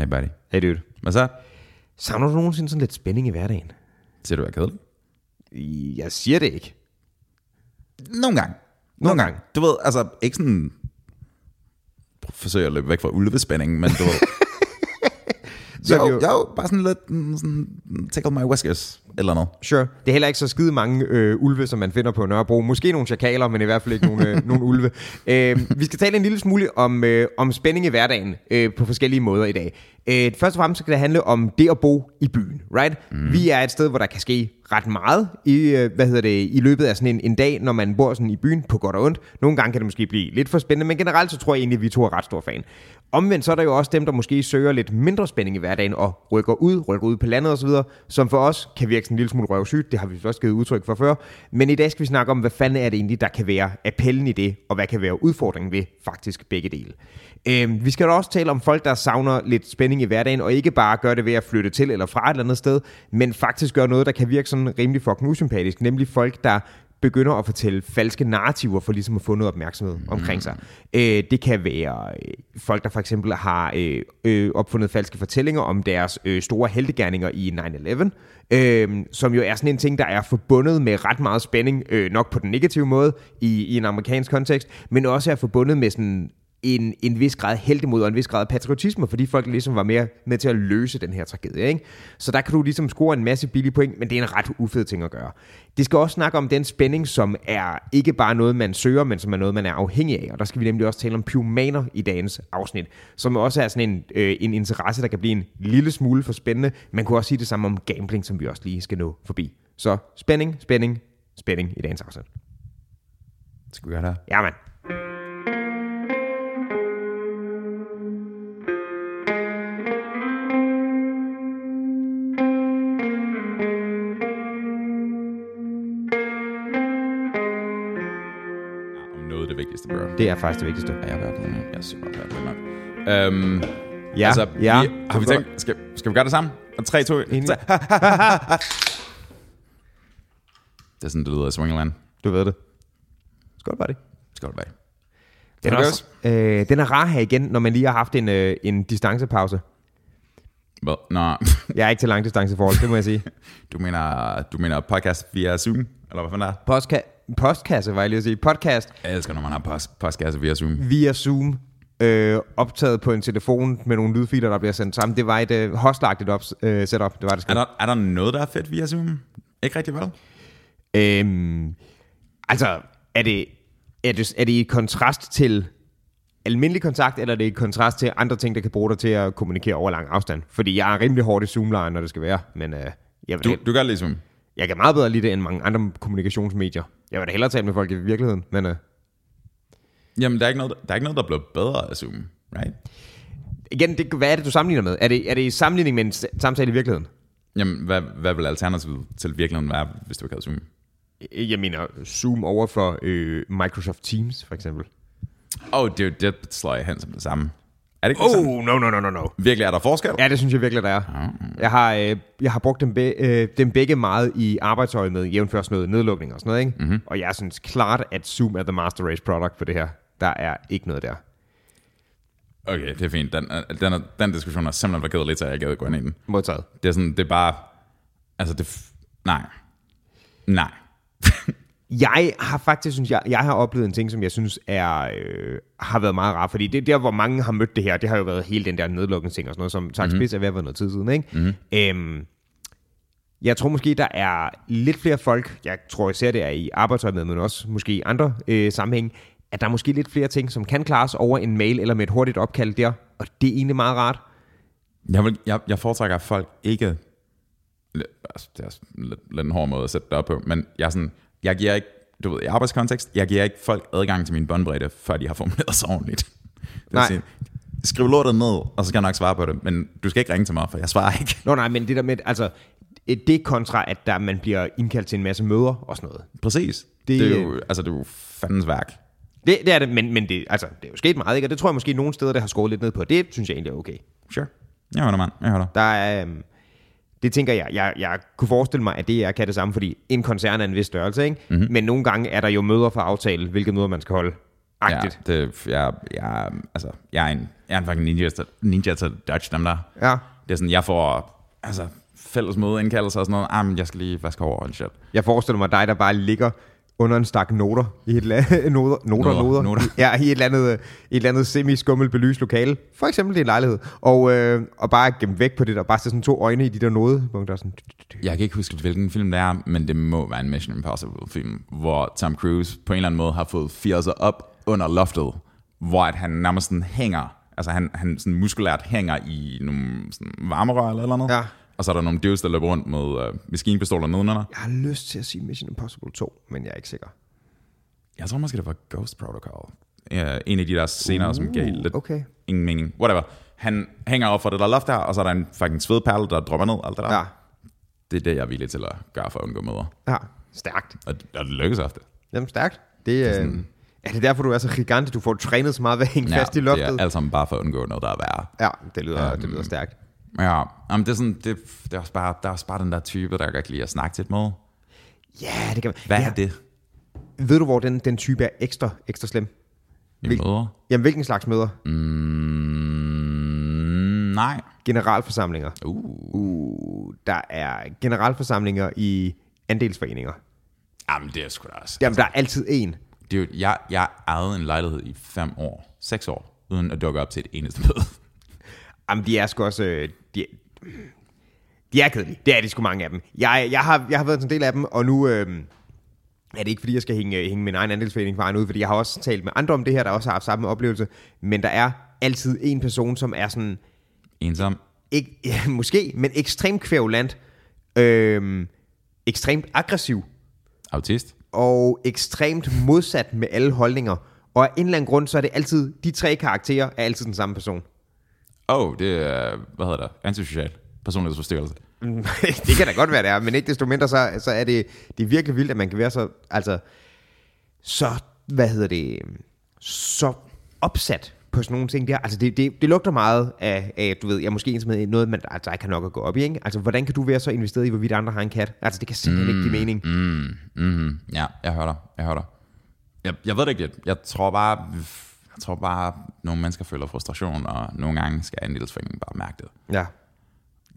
Hey buddy. Hey dude. Hvad så? Savner du nogensinde sådan lidt spænding i hverdagen? Siger du, jeg er kedelig? Jeg siger det ikke. Nogle gange. Nogle gange. Du ved, altså ikke sådan... Forsøger at løbe væk fra ulvespændingen, men du ved... Så er vi jo, jo- jo, bare sådan lidt mm, sådan, tickle my whiskers, eller noget. Sure. Det er heller ikke så skide mange øh, ulve, som man finder på Nørrebro. Måske nogle chakaler, men i hvert fald ikke nogle, øh, nogle ulve. Øh, vi skal tale en lille smule om, øh, om spænding i hverdagen øh, på forskellige måder i dag. Øh, først og fremmest så kan det handle om det at bo i byen, right? Mm. Vi er et sted, hvor der kan ske ret meget i, øh, hvad hedder det, i løbet af sådan en, en dag, når man bor sådan i byen på godt og ondt. Nogle gange kan det måske blive lidt for spændende, men generelt så tror jeg egentlig, at vi to er ret stor fan. Omvendt så er der jo også dem, der måske søger lidt mindre spænding i hverdagen og rykker ud, rykker ud på landet osv., som for os kan virke sådan en lille smule røvsygt. Det har vi også givet udtryk for før. Men i dag skal vi snakke om, hvad fanden er det egentlig, der kan være appellen i det, og hvad kan være udfordringen ved faktisk begge dele. Øhm, vi skal da også tale om folk, der savner lidt spænding i hverdagen, og ikke bare gøre det ved at flytte til eller fra et eller andet sted, men faktisk gøre noget, der kan virke sådan rimelig fucking usympatisk, nemlig folk, der begynder at fortælle falske narrativer for ligesom at få noget opmærksomhed omkring sig. Øh, det kan være øh, folk, der for eksempel har øh, øh, opfundet falske fortællinger om deres øh, store heldegærninger i 9-11, øh, som jo er sådan en ting, der er forbundet med ret meget spænding, øh, nok på den negative måde i, i en amerikansk kontekst, men også er forbundet med sådan en, en vis grad heldemod og en vis grad patriotisme, fordi folk ligesom var mere med til at løse den her tragedie. Ikke? Så der kan du ligesom score en masse billige point, men det er en ret ufed ting at gøre. Det skal også snakke om den spænding, som er ikke bare noget, man søger, men som er noget, man er afhængig af. Og der skal vi nemlig også tale om pyromaner i dagens afsnit, som også er sådan en, øh, en interesse, der kan blive en lille smule for spændende. Man kunne også sige det samme om gambling, som vi også lige skal nå forbi. Så spænding, spænding, spænding i dagens afsnit. Skal vi gøre det her? Ja, mand. Det er faktisk det vigtigste. Ja, jeg har været på Jeg er super glad for det. Øhm, Ja, altså, ja. Vi, har vi tænkt, skal, skal vi gøre det sammen? Og 3, 2, 1. Enig. Det er sådan, det lyder i Swingerland. Du ved det. Skål, buddy. Skål bag. Den er, også, øh, den er rar her igen, når man lige har haft en, øh, en distancepause. Well, nå, Jeg er ikke til langdistanceforhold, det må jeg sige. du mener, du mener podcast via Zoom? Eller hvad fanden er? Postka- postkasse, var jeg lige at sige. Podcast Jeg elsker, når man har post, postkasse via Zoom. via Zoom, øh, optaget på en telefon med nogle lydfiler, der bliver sendt sammen. Det var et øh, hostlagtigt op, øh, setup, det var det. Er der, er der noget, der er fedt via Zoom? Ikke rigtig vel? Øhm, altså, er det, er, det, er det i kontrast til almindelig kontakt, eller er det i kontrast til andre ting, der kan bruge dig til at kommunikere over lang afstand? Fordi jeg er rimelig hårdt i zoom når det skal være, men øh, jeg, Du, du gør det ligesom. Jeg kan meget bedre lide det end mange andre kommunikationsmedier. Jeg vil da hellere tale med folk i virkeligheden, men øh, Jamen, der er, ikke noget, der er ikke noget, der er blevet bedre af Zoom, right? igen, det, hvad er det, du sammenligner med? Er det, er det i sammenligning med en samtale i virkeligheden? Jamen, hvad, hvad vil alternativet til virkeligheden være, hvis du ikke havde Zoom? Jeg mener Zoom over for øh, Microsoft Teams, for eksempel. Åh, oh, det, det slår jeg hen som det samme. Er det ikke? Oh, no, no, no, no, no. Virkelig er der forskel? Ja, det synes jeg virkelig, der er. Jeg har, øh, jeg har brugt dem, be, øh, dem begge meget i arbejdsøje med, jævnfør sådan noget nedlukning og sådan noget, ikke? Mm-hmm. Og jeg synes klart, at Zoom er the master race product for det her. Der er ikke noget der. Okay, det er fint. Den, er- den, den diskussion har simpelthen været kedelig, så jeg gad gå ind i den. Modtaget. Det er sådan, det er bare... Altså, det... Nej. Nej. Jeg har faktisk, synes jeg, jeg har oplevet en ting, som jeg synes er, øh, har været meget rar, fordi det er der, hvor mange har mødt det her, det har jo været hele den der nedlukningsting og sådan noget, som sagt spids er ved at være noget tid siden, ikke? Mm-hmm. Øhm, jeg tror måske, der er lidt flere folk, jeg tror jeg ser det er i arbejdsøjet, men også måske i andre øh, sammenhæng, at der er måske lidt flere ting, som kan klares over en mail eller med et hurtigt opkald der, og det er egentlig meget rart. Jeg, vil, jeg, jeg foretrækker, at folk ikke... Altså, det er lidt, lidt en hård måde at sætte det op på, men jeg er sådan... Jeg giver ikke, du ved, i arbejdskontekst, jeg giver ikke folk adgang til min båndbredde, før de har formuleret sig ordentligt. Det Nej. Sige, skriv lortet ned, og så skal jeg nok svare på det, men du skal ikke ringe til mig, for jeg svarer ikke. Nå nej, men det der med, altså, det kontra, at der, man bliver indkaldt til en masse møder og sådan noget. Præcis. Det- Det, det er jo, altså, det er jo fandens værk. Det, det er det, men, men det, altså, det er jo sket meget, ikke? Og det tror jeg måske nogle steder, der har skåret lidt ned på. Det synes jeg egentlig er okay. Sure. Jeg hører dig, mand. Jeg hører dig. Der er, øhm, det tænker jeg, jeg, jeg kunne forestille mig, at det er kan det samme, fordi en koncern er en vis størrelse, ikke? Mm-hmm. Men nogle gange er der jo møder for aftale, hvilke møder man skal holde. Agtigt. Ja, det, jeg, jeg, altså, jeg er en, jeg er en fucking ninja, ninja til dodge dem der. Ja. Det er sådan, jeg får altså, fælles mødeindkaldelser og sådan noget. Ah, men jeg skal lige vaske over og shit. Jeg forestiller mig dig, der bare ligger under en stak noter i et la- noter, noter, Noter, noter, noter. Ja, i et eller andet, et eller andet semi-skummelt belyst lokale. For eksempel din lejlighed. Og, øh, og bare gemt væk på det der. Bare se sådan to øjne i de der nodepunkter. Sådan. Jeg kan ikke huske, hvilken film det er, men det må være en Mission Impossible film, hvor Tom Cruise på en eller anden måde har fået firset op under loftet, hvor at han nærmest sådan hænger, altså han, han sådan muskulært hænger i nogle sådan varmerør eller eller andet. Ja. Og så er der nogle dudes, der løber rundt med øh, maskinpistoler nedenunder. Jeg har lyst til at sige Mission Impossible 2, men jeg er ikke sikker. Jeg tror måske, det var Ghost Protocol. Ja, en af de der scener, uh, som gav lidt okay. ingen mening. Whatever. Han hænger op for det der loft der, og så er der en fucking svedperle, der dropper ned. Alt det der. Ja. Det er det, jeg er villig til at gøre for at undgå møder. Ja, stærkt. Og, og det lykkes ofte. Jamen, stærkt. Det, er, øh, er det derfor, du er så gigant, du får trænet så meget ved at hænge fast i det loftet? er alt sammen bare for at undgå noget, der er værre. Ja, det lyder, Øhm, det lyder stærkt. Ja, jamen det er sådan, det, det er også bare, der er også bare den der type, der godt lide at snakke til et møde. Ja, det kan man. Hvad ja. er det Ved du, hvor den, den type er ekstra, ekstra slem? i Hvil- møder? Jamen, hvilken slags møder? Mm, nej. Generalforsamlinger. Uh. Uh, der er generalforsamlinger i andelsforeninger. Jamen det er sgu da også. Jamen, der er altid en. Det er jo, jeg, jeg ejede en lejlighed i fem år, seks år, uden at dukke op til et eneste møde. Jamen, de er sgu også... øh, De, de er kedelige. Det er de sgu mange af dem. Jeg, jeg, har, jeg har været en del af dem, og nu... Øh, er det ikke, fordi jeg skal hænge, hænge min egen andelsforening for egen ud, fordi jeg har også talt med andre om det her, der også har haft samme oplevelse, men der er altid en person, som er sådan, Ensom. ikke, ja, måske, men ekstremt kvævlant, øh, ekstremt aggressiv, Autist. og ekstremt modsat med alle holdninger. Og af en eller anden grund, så er det altid, de tre karakterer er altid den samme person. Oh, det er, hvad hedder det, antisocial personlighedsforstyrrelse. Mm, det kan da godt være, det er, men ikke desto mindre, så, så er det, det er virkelig vildt, at man kan være så, altså, så, hvad hedder det, så opsat på sådan nogle ting der. Altså, det, det, det lugter meget af, af, du ved, jeg måske en, som er noget, man altså, ikke har nok at gå op i, ikke? Altså, hvordan kan du være så investeret i, hvorvidt andre har en kat? Altså, det kan simpelthen mm, ikke give mening. Mm, mm, ja, jeg hører dig. Jeg hører dig. Jeg, jeg ved det ikke. Jeg tror bare, jeg tror bare, nogle mennesker føler frustration, og nogle gange skal andelsforeningen bare mærke det. Ja.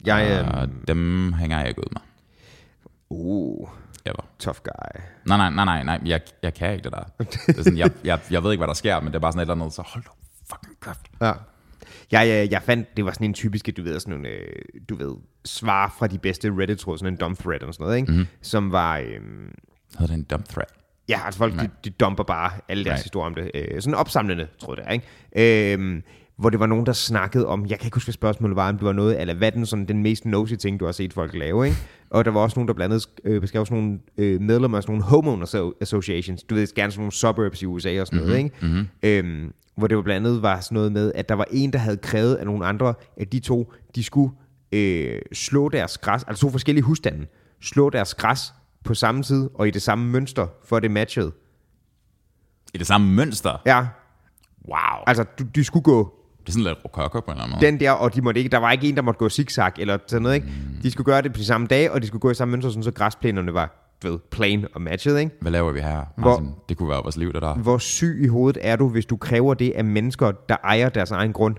Jeg, Og øh, dem hænger jeg ikke ud med. uh, Ever. tough guy. Nej, nej, nej, nej, nej, jeg, jeg kan ikke det der. Det er sådan, jeg, jeg, jeg ved ikke, hvad der sker, men det er bare sådan et eller andet, så hold da fucking kæft. Ja. Jeg, jeg, jeg fandt, det var sådan en typiske, du ved, sådan nogle, øh, du ved, svar fra de bedste Reddit-tråd, sådan en dump thread eller sådan noget, ikke? Mm-hmm. Som var, øhm, Hedder det en dump threat? Ja, altså folk, de, Nej. de dumper bare alle deres Right. historier om det. Øh, sådan opsamlende, tror jeg det er, ikke? Øhm, hvor det var nogen, der snakkede om, jeg kan ikke huske, hvad spørgsmålet var, om det var noget, eller hvad den, sådan, den mest nosy ting, du har set folk lave, ikke? Og der var også nogen, der blandt andet øh, beskrev sådan nogle øh, medlemmer af sådan nogle homeowner asso- associations, du ved, gerne sådan nogle suburbs i USA og sådan noget, ikke? Mm-hmm. Øhm, hvor det var blandt andet var sådan noget med, at der var en, der havde krævet af nogle andre, at de to, de skulle øh, slå deres græs, altså to forskellige husstande, slå deres græs på samme tid og i det samme mønster, for det matchede. I det samme mønster? Ja, Wow. altså du, de skulle gå Det er sådan lidt rokoko på en eller anden måde. den der, og de måtte ikke, der var ikke en, der måtte gå zigzag eller sådan noget, ikke? De skulle gøre det på de samme dage, og de skulle gå i samme mønster, sådan, så græsplænerne var, ved, plain og matchet, ikke? Hvad laver vi her, Hvor- Martin? Det kunne være vores liv, det der. Hvor syg i hovedet er du, hvis du kræver det af mennesker, der ejer deres egen grund?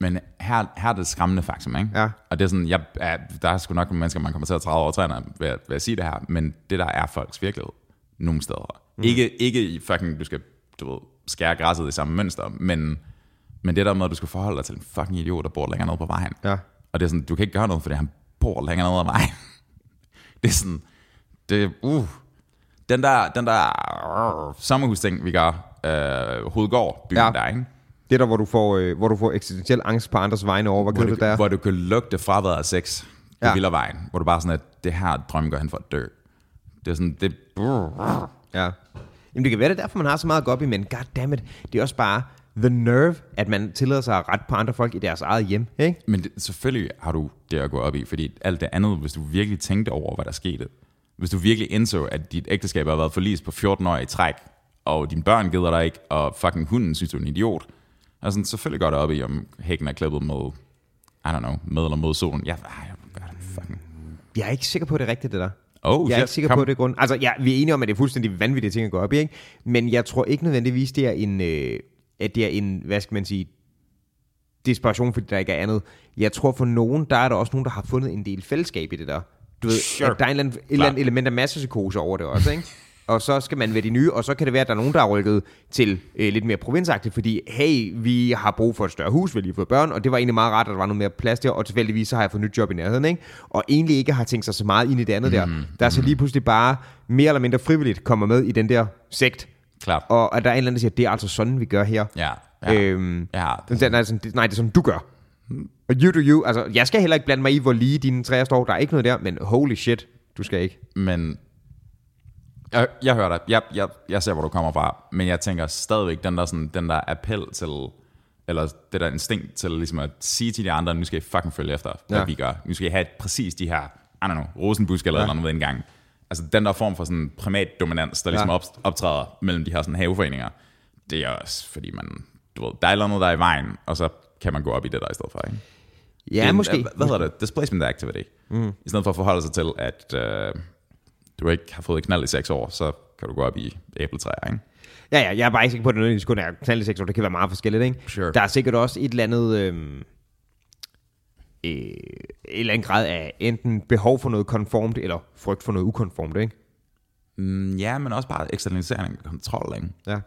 Men her, her er det skræmmende faktum, ikke? Ja. Og det er sådan, jeg, ja, der er sgu nok nogle mennesker, man kommer til at træde over træerne ved, ved at sige det her, men det der er folks virkelighed, nogle steder. Mm. Ikke, ikke i fucking, du skal, du ved, skære græsset i samme mønster, men, men det der med, at du skal forholde dig til en fucking idiot, der bor længere nede på vejen. Ja. Og det er sådan, du kan ikke gøre noget, fordi han bor længere nede ad vejen. det er sådan, det, uh, den der, den der uh, sommerhusting, vi gør, øh, Hovedgård, byen ja. der, ikke? Det er der, hvor du får, øh, hvor du får eksistentiel angst på andres vegne over, hvor hvor, du, det er. hvor du kan lugte fraværet af sex Ja. ja. Villervejen, hvor du bare sådan, at det her drøm gør han for at dø. Det er sådan, det, Ja. Jamen det kan være, det er derfor, man har så meget at gå op i, men goddammit, det er også bare the nerve, at man tillader sig at rette på andre folk i deres eget hjem, ikke? men det, selvfølgelig har du det at gå op i, fordi alt det andet, hvis du virkelig tænkte over, hvad der skete, hvis du virkelig indså, at dit ægteskab har været forlist på 14 år i træk, og dine børn gider dig ikke, og fucking hunden synes, du er en idiot, altså selvfølgelig går det op i, om hækken er klippet med, I don't know, med eller mod solen. Ja, ej, jeg fucking. Jeg er ikke sikker på, at det er rigtigt, det der. Oh, jeg er ikke sikker Kom. på, det grund. Altså, ja, vi er enige om, at det er fuldstændig vanvittige ting at gå op i, ikke? Men jeg tror ikke nødvendigvis, det er en, øh, at det er en, hvad skal man sige, desperation, fordi der ikke er andet. Jeg tror for nogen, der er der også nogen, der har fundet en del fællesskab i det der. Du ved, Sure. at der er en eller anden, et eller andet element af massepsykose over det også, ikke? Og så skal man være de nye, og så kan det være, at der er nogen, der er rykket til øh, lidt mere provinsagtigt, fordi hey, vi har brug for et større hus, vi har lige fået børn, og det var egentlig meget rart, at der var noget mere plads der, og tilfældigvis så har jeg fået nyt job i nærheden, ikke? og egentlig ikke har tænkt sig så meget ind i det andet der, der er så lige pludselig bare mere eller mindre frivilligt kommer med i den der sekt, Klart. og at der er en eller anden, der siger, det er altså sådan, vi gør her. Ja, ja. Øhm, ja. der, nej, sådan, det- nej, det er sådan, du gør. Og you do you. Altså, jeg skal heller ikke blande mig i, hvor lige dine træer står. Der er ikke noget der, men holy shit, du skal ikke. Men jeg, jeg hører dig. Jeg, jeg, jeg ser, hvor du kommer fra. Men jeg tænker stadigvæk, den der, sådan, den der appel til, eller det der instinkt til ligesom at sige til de andre, nu skal I fucking følge efter, hvad Ja. vi gør. Nu skal I have præcis de her, I don't know, rosenbusk eller, ja. eller noget engang. Altså den der form for sådan primat dominans, der ligesom Ja. op, optræder mellem de her sådan haveforeninger, det er også fordi man, du ved, der er et andet, der er i vejen, og så kan man gå op i det der i stedet for, ikke? Ja, en- måske. Hvad hedder det? Displacement activity. Mm. I stedet for at forholde sig til, at øh, du ikke har fået knald i seks år, så kan du gå op i æbletræer, ikke? Ja, ja, jeg er bare ikke sikker på, at det nødvendigvis kun er knaldesektor. Det kan være meget forskelligt, ikke? Sure. Der er sikkert også et eller andet... Øhm, øh, et eller andet grad af enten behov for noget konformt, eller frygt for noget ukonformt, ikke? Mm, ja, men også bare eksternalisering og kontrol, ikke? Ja.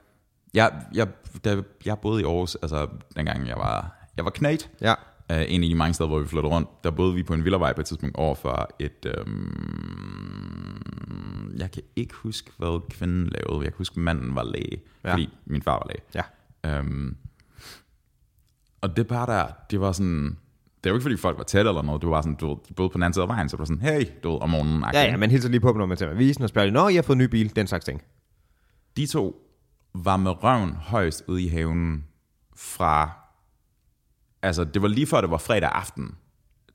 Jeg, jeg, da jeg boede i Aarhus, altså dengang jeg var, jeg var knægt, Ja. Uh, en af de mange steder, hvor vi flyttede rundt, der boede vi på en villavej på et tidspunkt over for et, øhm, jeg kan ikke huske, hvad kvinden lavede, jeg kan huske, manden var læge, Ja. fordi min far var læge. Ja. Øhm, og det bare der, det var sådan, det var ikke fordi folk var tæt eller noget, det var sådan, du boede på den anden side af vejen, så det var sådan, hey, du ved, om morgenen. Ja, ja, man hilser lige på dem, når man tager avisen og spørger, Nå, jeg har fået en ny bil, den slags ting. De to var med røven højst ude i haven fra, altså det var lige før det var fredag aften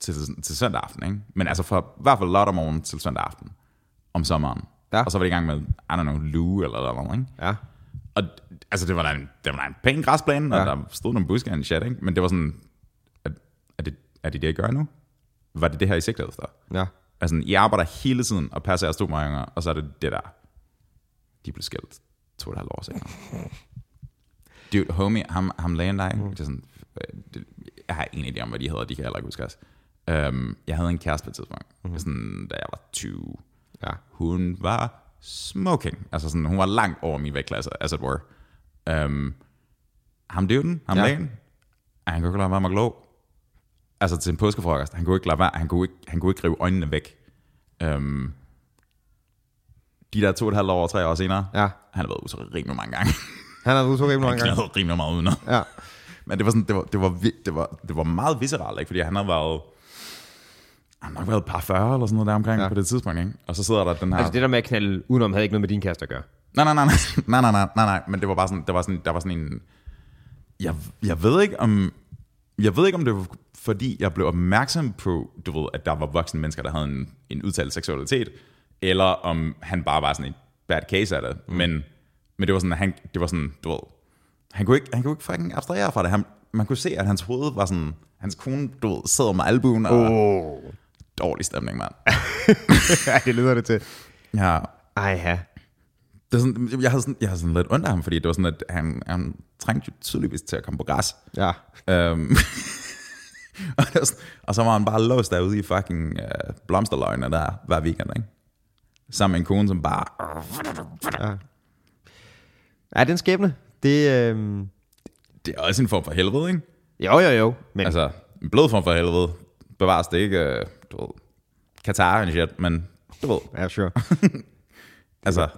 til, til søndag aften, ikke? Men altså fra i hvert fald lørdag morgen til søndag aften om sommeren. Ja. Og så var det i gang med, I don't know, lue eller noget, ikke? Ja. Og altså, det var da en, det var da en pæn græsplæne, og Ja. der stod nogle buske og en shit, ikke? Men det var sådan, er, er, det, er det det, I gør nu? Var det det her, I sigtede efter? Ja. Altså, I arbejder hele tiden og passer jeres to unger, og så er det det der. De blev skilt to og et halvt år senere. Dude, homie, ham, ham lægen der, ikke? Det er sådan, øh, det, jeg har ingen idé om, hvad de hedder, de kan jeg heller ikke huske os. Um, jeg havde en kæreste på et tidspunkt, mm-hmm. sådan, da jeg var 20. Ja. Hun var smoking. Altså sådan, hun var langt over min vægtklasse, as it were. Um, ham døden, ham Ja. lægen, han kunne ikke lade være med at glå. Altså til en påskefrokost, han kunne ikke lade være, han kunne ikke, han kunne ikke rive øjnene væk. Um, de der to og et halvt år, tre år senere, Ja. han har været ude rimelig mange gange. Han har været så rimelig mange Han gange. knaldede rimelig meget udenom. Ja. Men det var, sådan, det, var, det, var, det, var, det var meget visceralt, ikke? fordi han havde været han har nok været par 40 eller sådan noget der omkring ja. på det tidspunkt, ikke? Og så sidder der den her... Altså det der med at knalde udenom havde ikke noget med din kæreste at gøre? Nej, nej, nej, nej, nej, nej, nej, nej, men det var bare sådan, det var sådan, der var sådan en... Jeg, jeg ved ikke om... Jeg ved ikke, om det var fordi, jeg blev opmærksom på, du ved, at der var voksne mennesker, der havde en, en udtalt seksualitet, eller om han bare var sådan en bad case af det. Mm. Men, men det var sådan, at han, det var sådan, du ved, han kunne ikke, han kunne ikke fucking abstrahere fra det, han, man kunne se, at hans hoved var sådan, hans kone, du sidder med albuen, og Oh. dårlig stemning, mand. ja, det lyder det til. Ja, Ej, ja. det er sådan, jeg havde sådan, jeg havde sådan lidt ondt af ham, fordi det var sådan, at han, han trængte jo tydeligvis til at komme på græs. Ja. Um, og, det sådan, og så var han bare låst derude i fucking uh, blomsterløgene der hver weekend, ikke? Sammen med en kone, som bare... Ja, den skæbne. Det, øhm... Det er også en form for helvede, ikke? Jo, jo, jo. Men altså, en blød form for helvede bevares det ikke, uh, du ved, Katar and shit, men du ved, ja, sure. altså,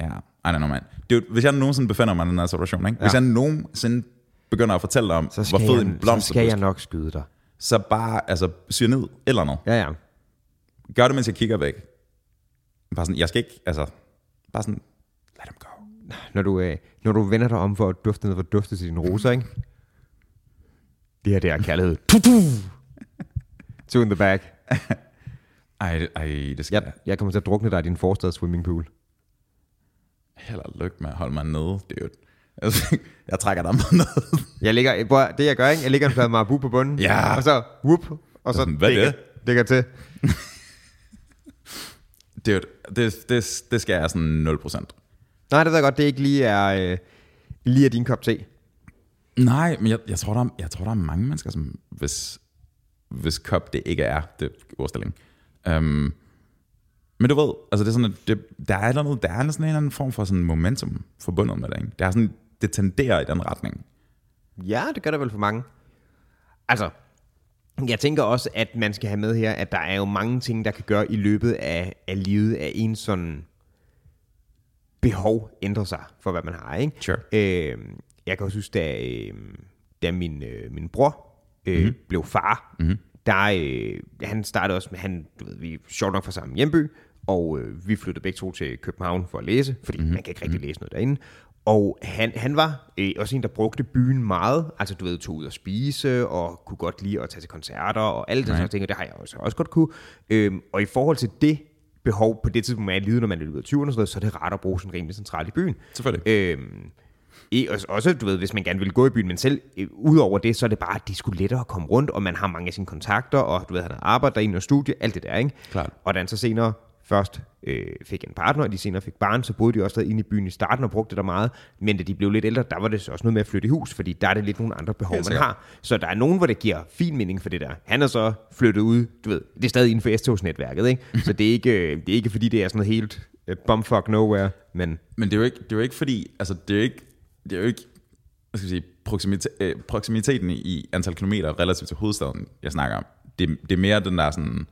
ja, I don't know, man. Jo- hvis jeg nogensinde befinder mig i den her situation, ikke? Hvis Ja. jeg nogensinde begynder at fortælle dig om, Så hvor fed jeg, en så blomst skal jeg nok skyde dig. så bare, altså, syr ned, eller noget. Ja, ja. Gør det, mens jeg kigger væk. Bare sådan, jeg skal ikke, altså, bare sådan, let dem go. Når du, øh, når du vender dig om for at dufte ned for dufte til dine roser, ikke? Det her, det er kærlighed. Two in the back. Ej, det- ej, det skal Jeg, jeg jeg kommer til at drukne dig i din forstad swimmingpool. heller lykke med at holde mig nede, dude. Altså, jeg trækker dig med ned. Jeg ligger, prøv, at- det jeg gør, ikke? Jeg ligger en plade marabu på bunden. Ja. Og så, whoop, og så hvad er dækker, det? dækker til. Det, det, det, det skal jeg sådan 0%. Nej, det ved jeg godt, det ikke lige er, øh, lige er din kop te. Nej, men jeg, jeg, tror, der er, jeg tror, der er mange mennesker, som hvis, hvis kop det ikke er det ordstilling. Um, men du ved, altså det er sådan, at det, der er noget, der er sådan en eller anden form for sådan momentum forbundet med det. Ikke? Det, er sådan, det tenderer i den retning. Ja, det gør det vel for mange. Altså, jeg tænker også, at man skal have med her, at der er jo mange ting, der kan gøre i løbet af, af livet af en sådan behov ændrer sig for, hvad man har. Ikke? Sure. Øh, jeg kan også huske, da, øh, da min, øh, min bror øh, mm-hmm. blev far, mm-hmm. der, øh, han startede også med, han, du ved, vi sjovt nok fra samme hjemby, og øh, vi flyttede begge to til København for at læse, fordi mm-hmm. man kan ikke rigtig læse noget derinde. Og han, han var øh, også en, der brugte byen meget. Altså, du ved, tog ud og spise, og kunne godt lide at tage til koncerter, og alle de right. ting, og det har jeg også, også godt kunne. Øhm, og i forhold til det behov på det tidspunkt, man er livet, når man er ud af 20'erne, så, er det rart at bruge sådan rimelig centralt i byen. Selvfølgelig. Øhm, i, også, du ved, hvis man gerne vil gå i byen, men selv øh, udover det, så er det bare, at det skulle lettere at komme rundt, og man har mange af sine kontakter, og du ved, han har arbejdet derinde og studie, alt det der, ikke? Klart. Og da han så senere først øh, fik en partner, og de senere fik barn, så boede de også stadig inde i byen i starten og brugte det der meget. Men da de blev lidt ældre, der var det så også noget med at flytte i hus, fordi der er det lidt nogle andre behov, man har. Så der er nogen, hvor det giver fin mening for det der. Han er så flyttet ud, du ved, det er stadig inden for S-togsnetværket, ikke? Så det er ikke, øh, det er ikke fordi, det er sådan noget helt uh, bumfuck nowhere, men... Men det er jo ikke, det er jo ikke fordi, altså det er jo ikke, det er jo ikke hvad skal jeg sige, proximite, øh, proximiteten i antal kilometer relativt til hovedstaden, jeg snakker om. Det, det er mere den der sådan,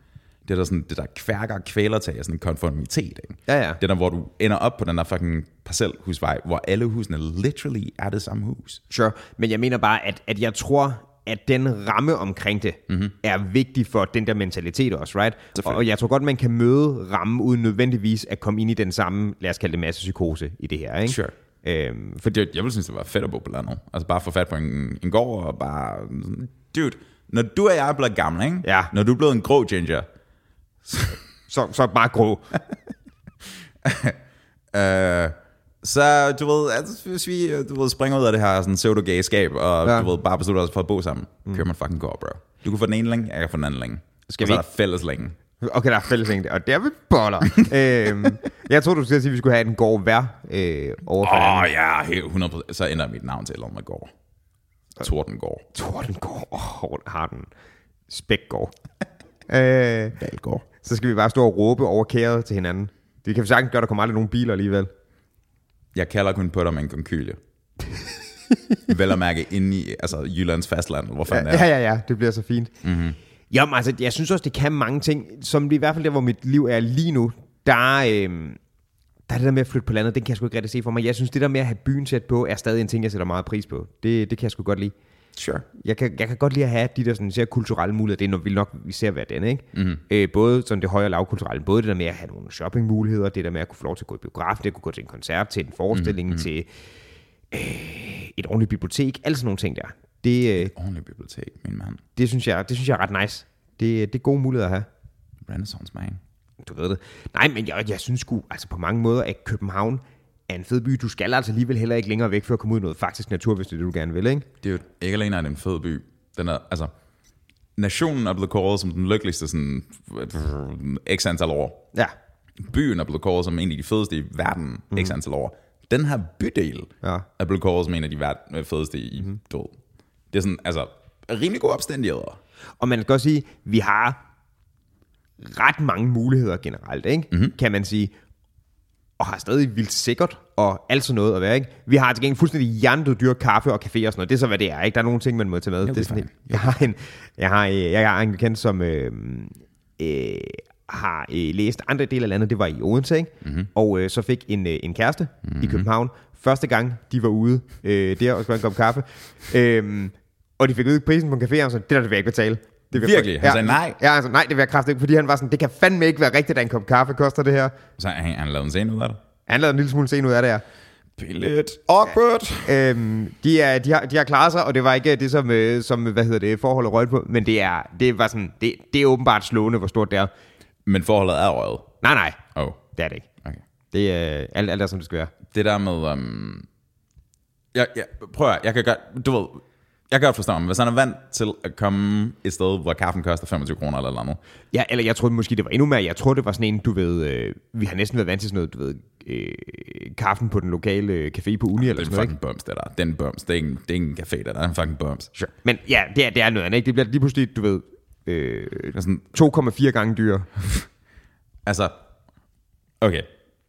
det der, sådan, det der kværker kvælertag sådan en konformitet. Ikke? Ja, ja. Det der, hvor du ender op på den der fucking parcelhusvej, hvor alle husene literally er det samme hus. Sure, men jeg mener bare, at, at jeg tror, at den ramme omkring det mm-hmm. er vigtig for den der mentalitet også, right? Og jeg tror godt, man kan møde ramme uden nødvendigvis at komme ind i den samme, lad os kalde det masse psykose i det her, ikke? Sure. Øhm, for det, jeg ville synes, det var fedt at bo på landet. Altså bare få fat på en, en gård og bare... Dude, når du og jeg er blevet gamle, ikke? Ja. Når du er blevet en grå ginger, så, så bare grå. uh, så du ved, altså, hvis vi du ved, springer ud af det her sådan pseudo-gay-skab, og ja. du ved, bare beslutter os for at bo sammen, mm. kører man fucking går, bro. Du kan få den ene længe, jeg kan få den anden længe. Skal og vi? så er der fælles længe. Okay, der er fælles længe, og der er vi boller. øhm, jeg tror du skulle sige, at vi skulle have en gård hver øh, over for Åh, oh, ja, 100%. Så ændrer mit navn til eller med gård. Tordengård. Tordengård. Åh, oh, har den. Spækgård. øh, Valgård. Så skal vi bare stå og råbe over kæret til hinanden. Det kan vi sagtens gøre, der kommer aldrig nogen biler alligevel. Jeg kalder kun på dig med en konkylie. Vel at mærke inde i altså, Jyllands fastland, hvor fanden ja, er. Ja, ja, ja, det bliver så fint. Mm-hmm. Jamen altså, jeg synes også, det kan mange ting, som det i hvert fald der, hvor mit liv er lige nu, der, øh, der er det der med at flytte på landet, det kan jeg sgu ikke rigtig se for mig. Jeg synes, det der med at have byen tæt på, er stadig en ting, jeg sætter meget pris på. Det, det kan jeg sgu godt lide. Sure. Jeg kan, jeg kan godt lide at have de der sådan, ser kulturelle muligheder. Det er vil nok vi ser hver den, ikke? Mm-hmm. Øh, både sådan det høje og lavkulturelle. Både det der med at have nogle shoppingmuligheder, det der med at kunne få lov til at gå i biografen, det at kunne gå til en koncert, til en forestilling, mm-hmm. til øh, et ordentligt bibliotek. Alle sådan nogle ting der. Det, øh, et ordentligt bibliotek, min mand. Det synes jeg, det synes jeg er ret nice. Det, det er gode muligheder at have. Renaissance man. Du ved det. Nej, men jeg, jeg synes sgu, altså på mange måder, at København er en fed by. Du skal altså alligevel heller ikke længere væk for at komme ud i noget faktisk natur, hvis det er det, du gerne vil, ikke? Det er jo ikke alene en fed by. Den er, altså, nationen er blevet kåret som den lykkeligste sådan, x antal år. Ja. Byen er blevet kåret som en af de fedeste i verden mm. x antal år. Den her bydel ja. er blevet kåret som en af de fedeste i mm. død. Det er sådan, altså, rimelig god opstændigheder. Og man kan også sige, vi har ret mange muligheder generelt, ikke? Mm-hmm. kan man sige og har stadig vildt sikkert og alt sådan noget at være. Ikke? Vi har til gengæld fuldstændig hjernet dyr kaffe og café og sådan noget. Det er så, hvad det er. Ikke? Der er nogle ting, man må tage med. Det er sådan, jeg, har en, jeg, har, jeg har en bekendt, som øh, øh, har øh, læst andre dele af landet. Det var i Odense, ikke? Mm-hmm. og øh, så fik en, øh, en kæreste mm-hmm. i København. Første gang, de var ude øh, der og skulle en kop kaffe. Øh, og de fik ud prisen på en café, og så, det der, det vil jeg ikke betale. Det vil Virkelig? Han ja, sagde nej? Ja, altså, nej, det vil jeg kraftigt ikke, fordi han var sådan, det kan fandme ikke være rigtigt, at en kop kaffe koster det her. Så han, han lavede en scene ud af det? Han lavede en lille smule scene ud af det, ja. Billet. Awkward. Ja, øhm, de, er, de, har, de har klaret sig, og det var ikke det, som, øh, som hvad hedder det, forholdet røget på, men det er, det var sådan, det, det er åbenbart slående, hvor stort det er. Men forholdet er røget? Nej, nej. Oh. Det er det ikke. Okay. Det er øh, alt, alt er, som det skal være. Det der med, um... jeg, jeg, prøv at, jeg kan godt, du ved, Jeg kan godt forstå ham. Hvis han er vant til at komme et sted, hvor kaffen koster 25 kroner eller noget. Ja, eller jeg troede måske, det var endnu mere. Jeg tror det var sådan en, du ved, øh, vi har næsten været vant til sådan noget, du ved, øh, kaffen på den lokale øh, café på Uni eller Det er sådan noget, fucking bums, det der. Den bums. Det er ikke, det er ikke en café, der. Det er en fucking bums. Sure. Men ja, det er, det er noget andet, ikke? Det bliver lige pludselig, du ved, øh, Det er sådan, 2,4 gange dyrere. altså, okay.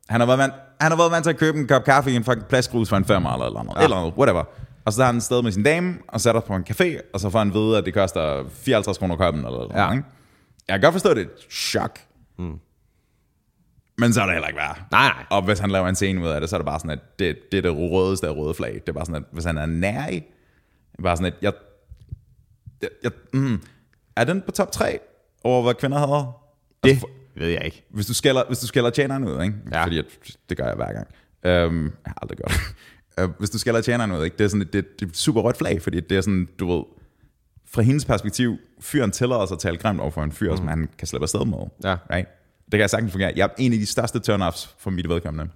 Han har været vant, han har været vant til at købe en kop kaffe i en fucking plastgrus for en femmer eller eller andet. Ja. Eller noget, whatever. Og så er han sted med sin dame, og sætter på en café, og så får han vide, at det koster 54 kroner koppen, eller, eller Ja. noget? Jeg kan godt forstå, det er et chok. Mm. Men så er det heller ikke værd. Nej, nej. Og hvis han laver en scene ud af det, så er det bare sådan, at det, det er det rødeste af røde flag. Det er bare sådan, at hvis han er nær i, bare sådan, at jeg, jeg, jeg mm, er den på top 3 over, hvad kvinder hader? Det Altså, ved jeg ikke. hvis du skælder, hvis du skælder tjeneren ud, ikke? Ja. Fordi at, det gør jeg hver gang. Um, jeg har aldrig gjort det. Uh, hvis du skælder tjeneren ud, ikke? Det er sådan et, det, det er super rødt flag, fordi det er sådan, du ved, fra hendes perspektiv, fyren tillader os at tale grimt over for en fyr, mm. som han kan slippe afsted med. Ja. Right? Det kan jeg sagtens fungere. Jeg, en af de største turn-offs for mit vedkommende,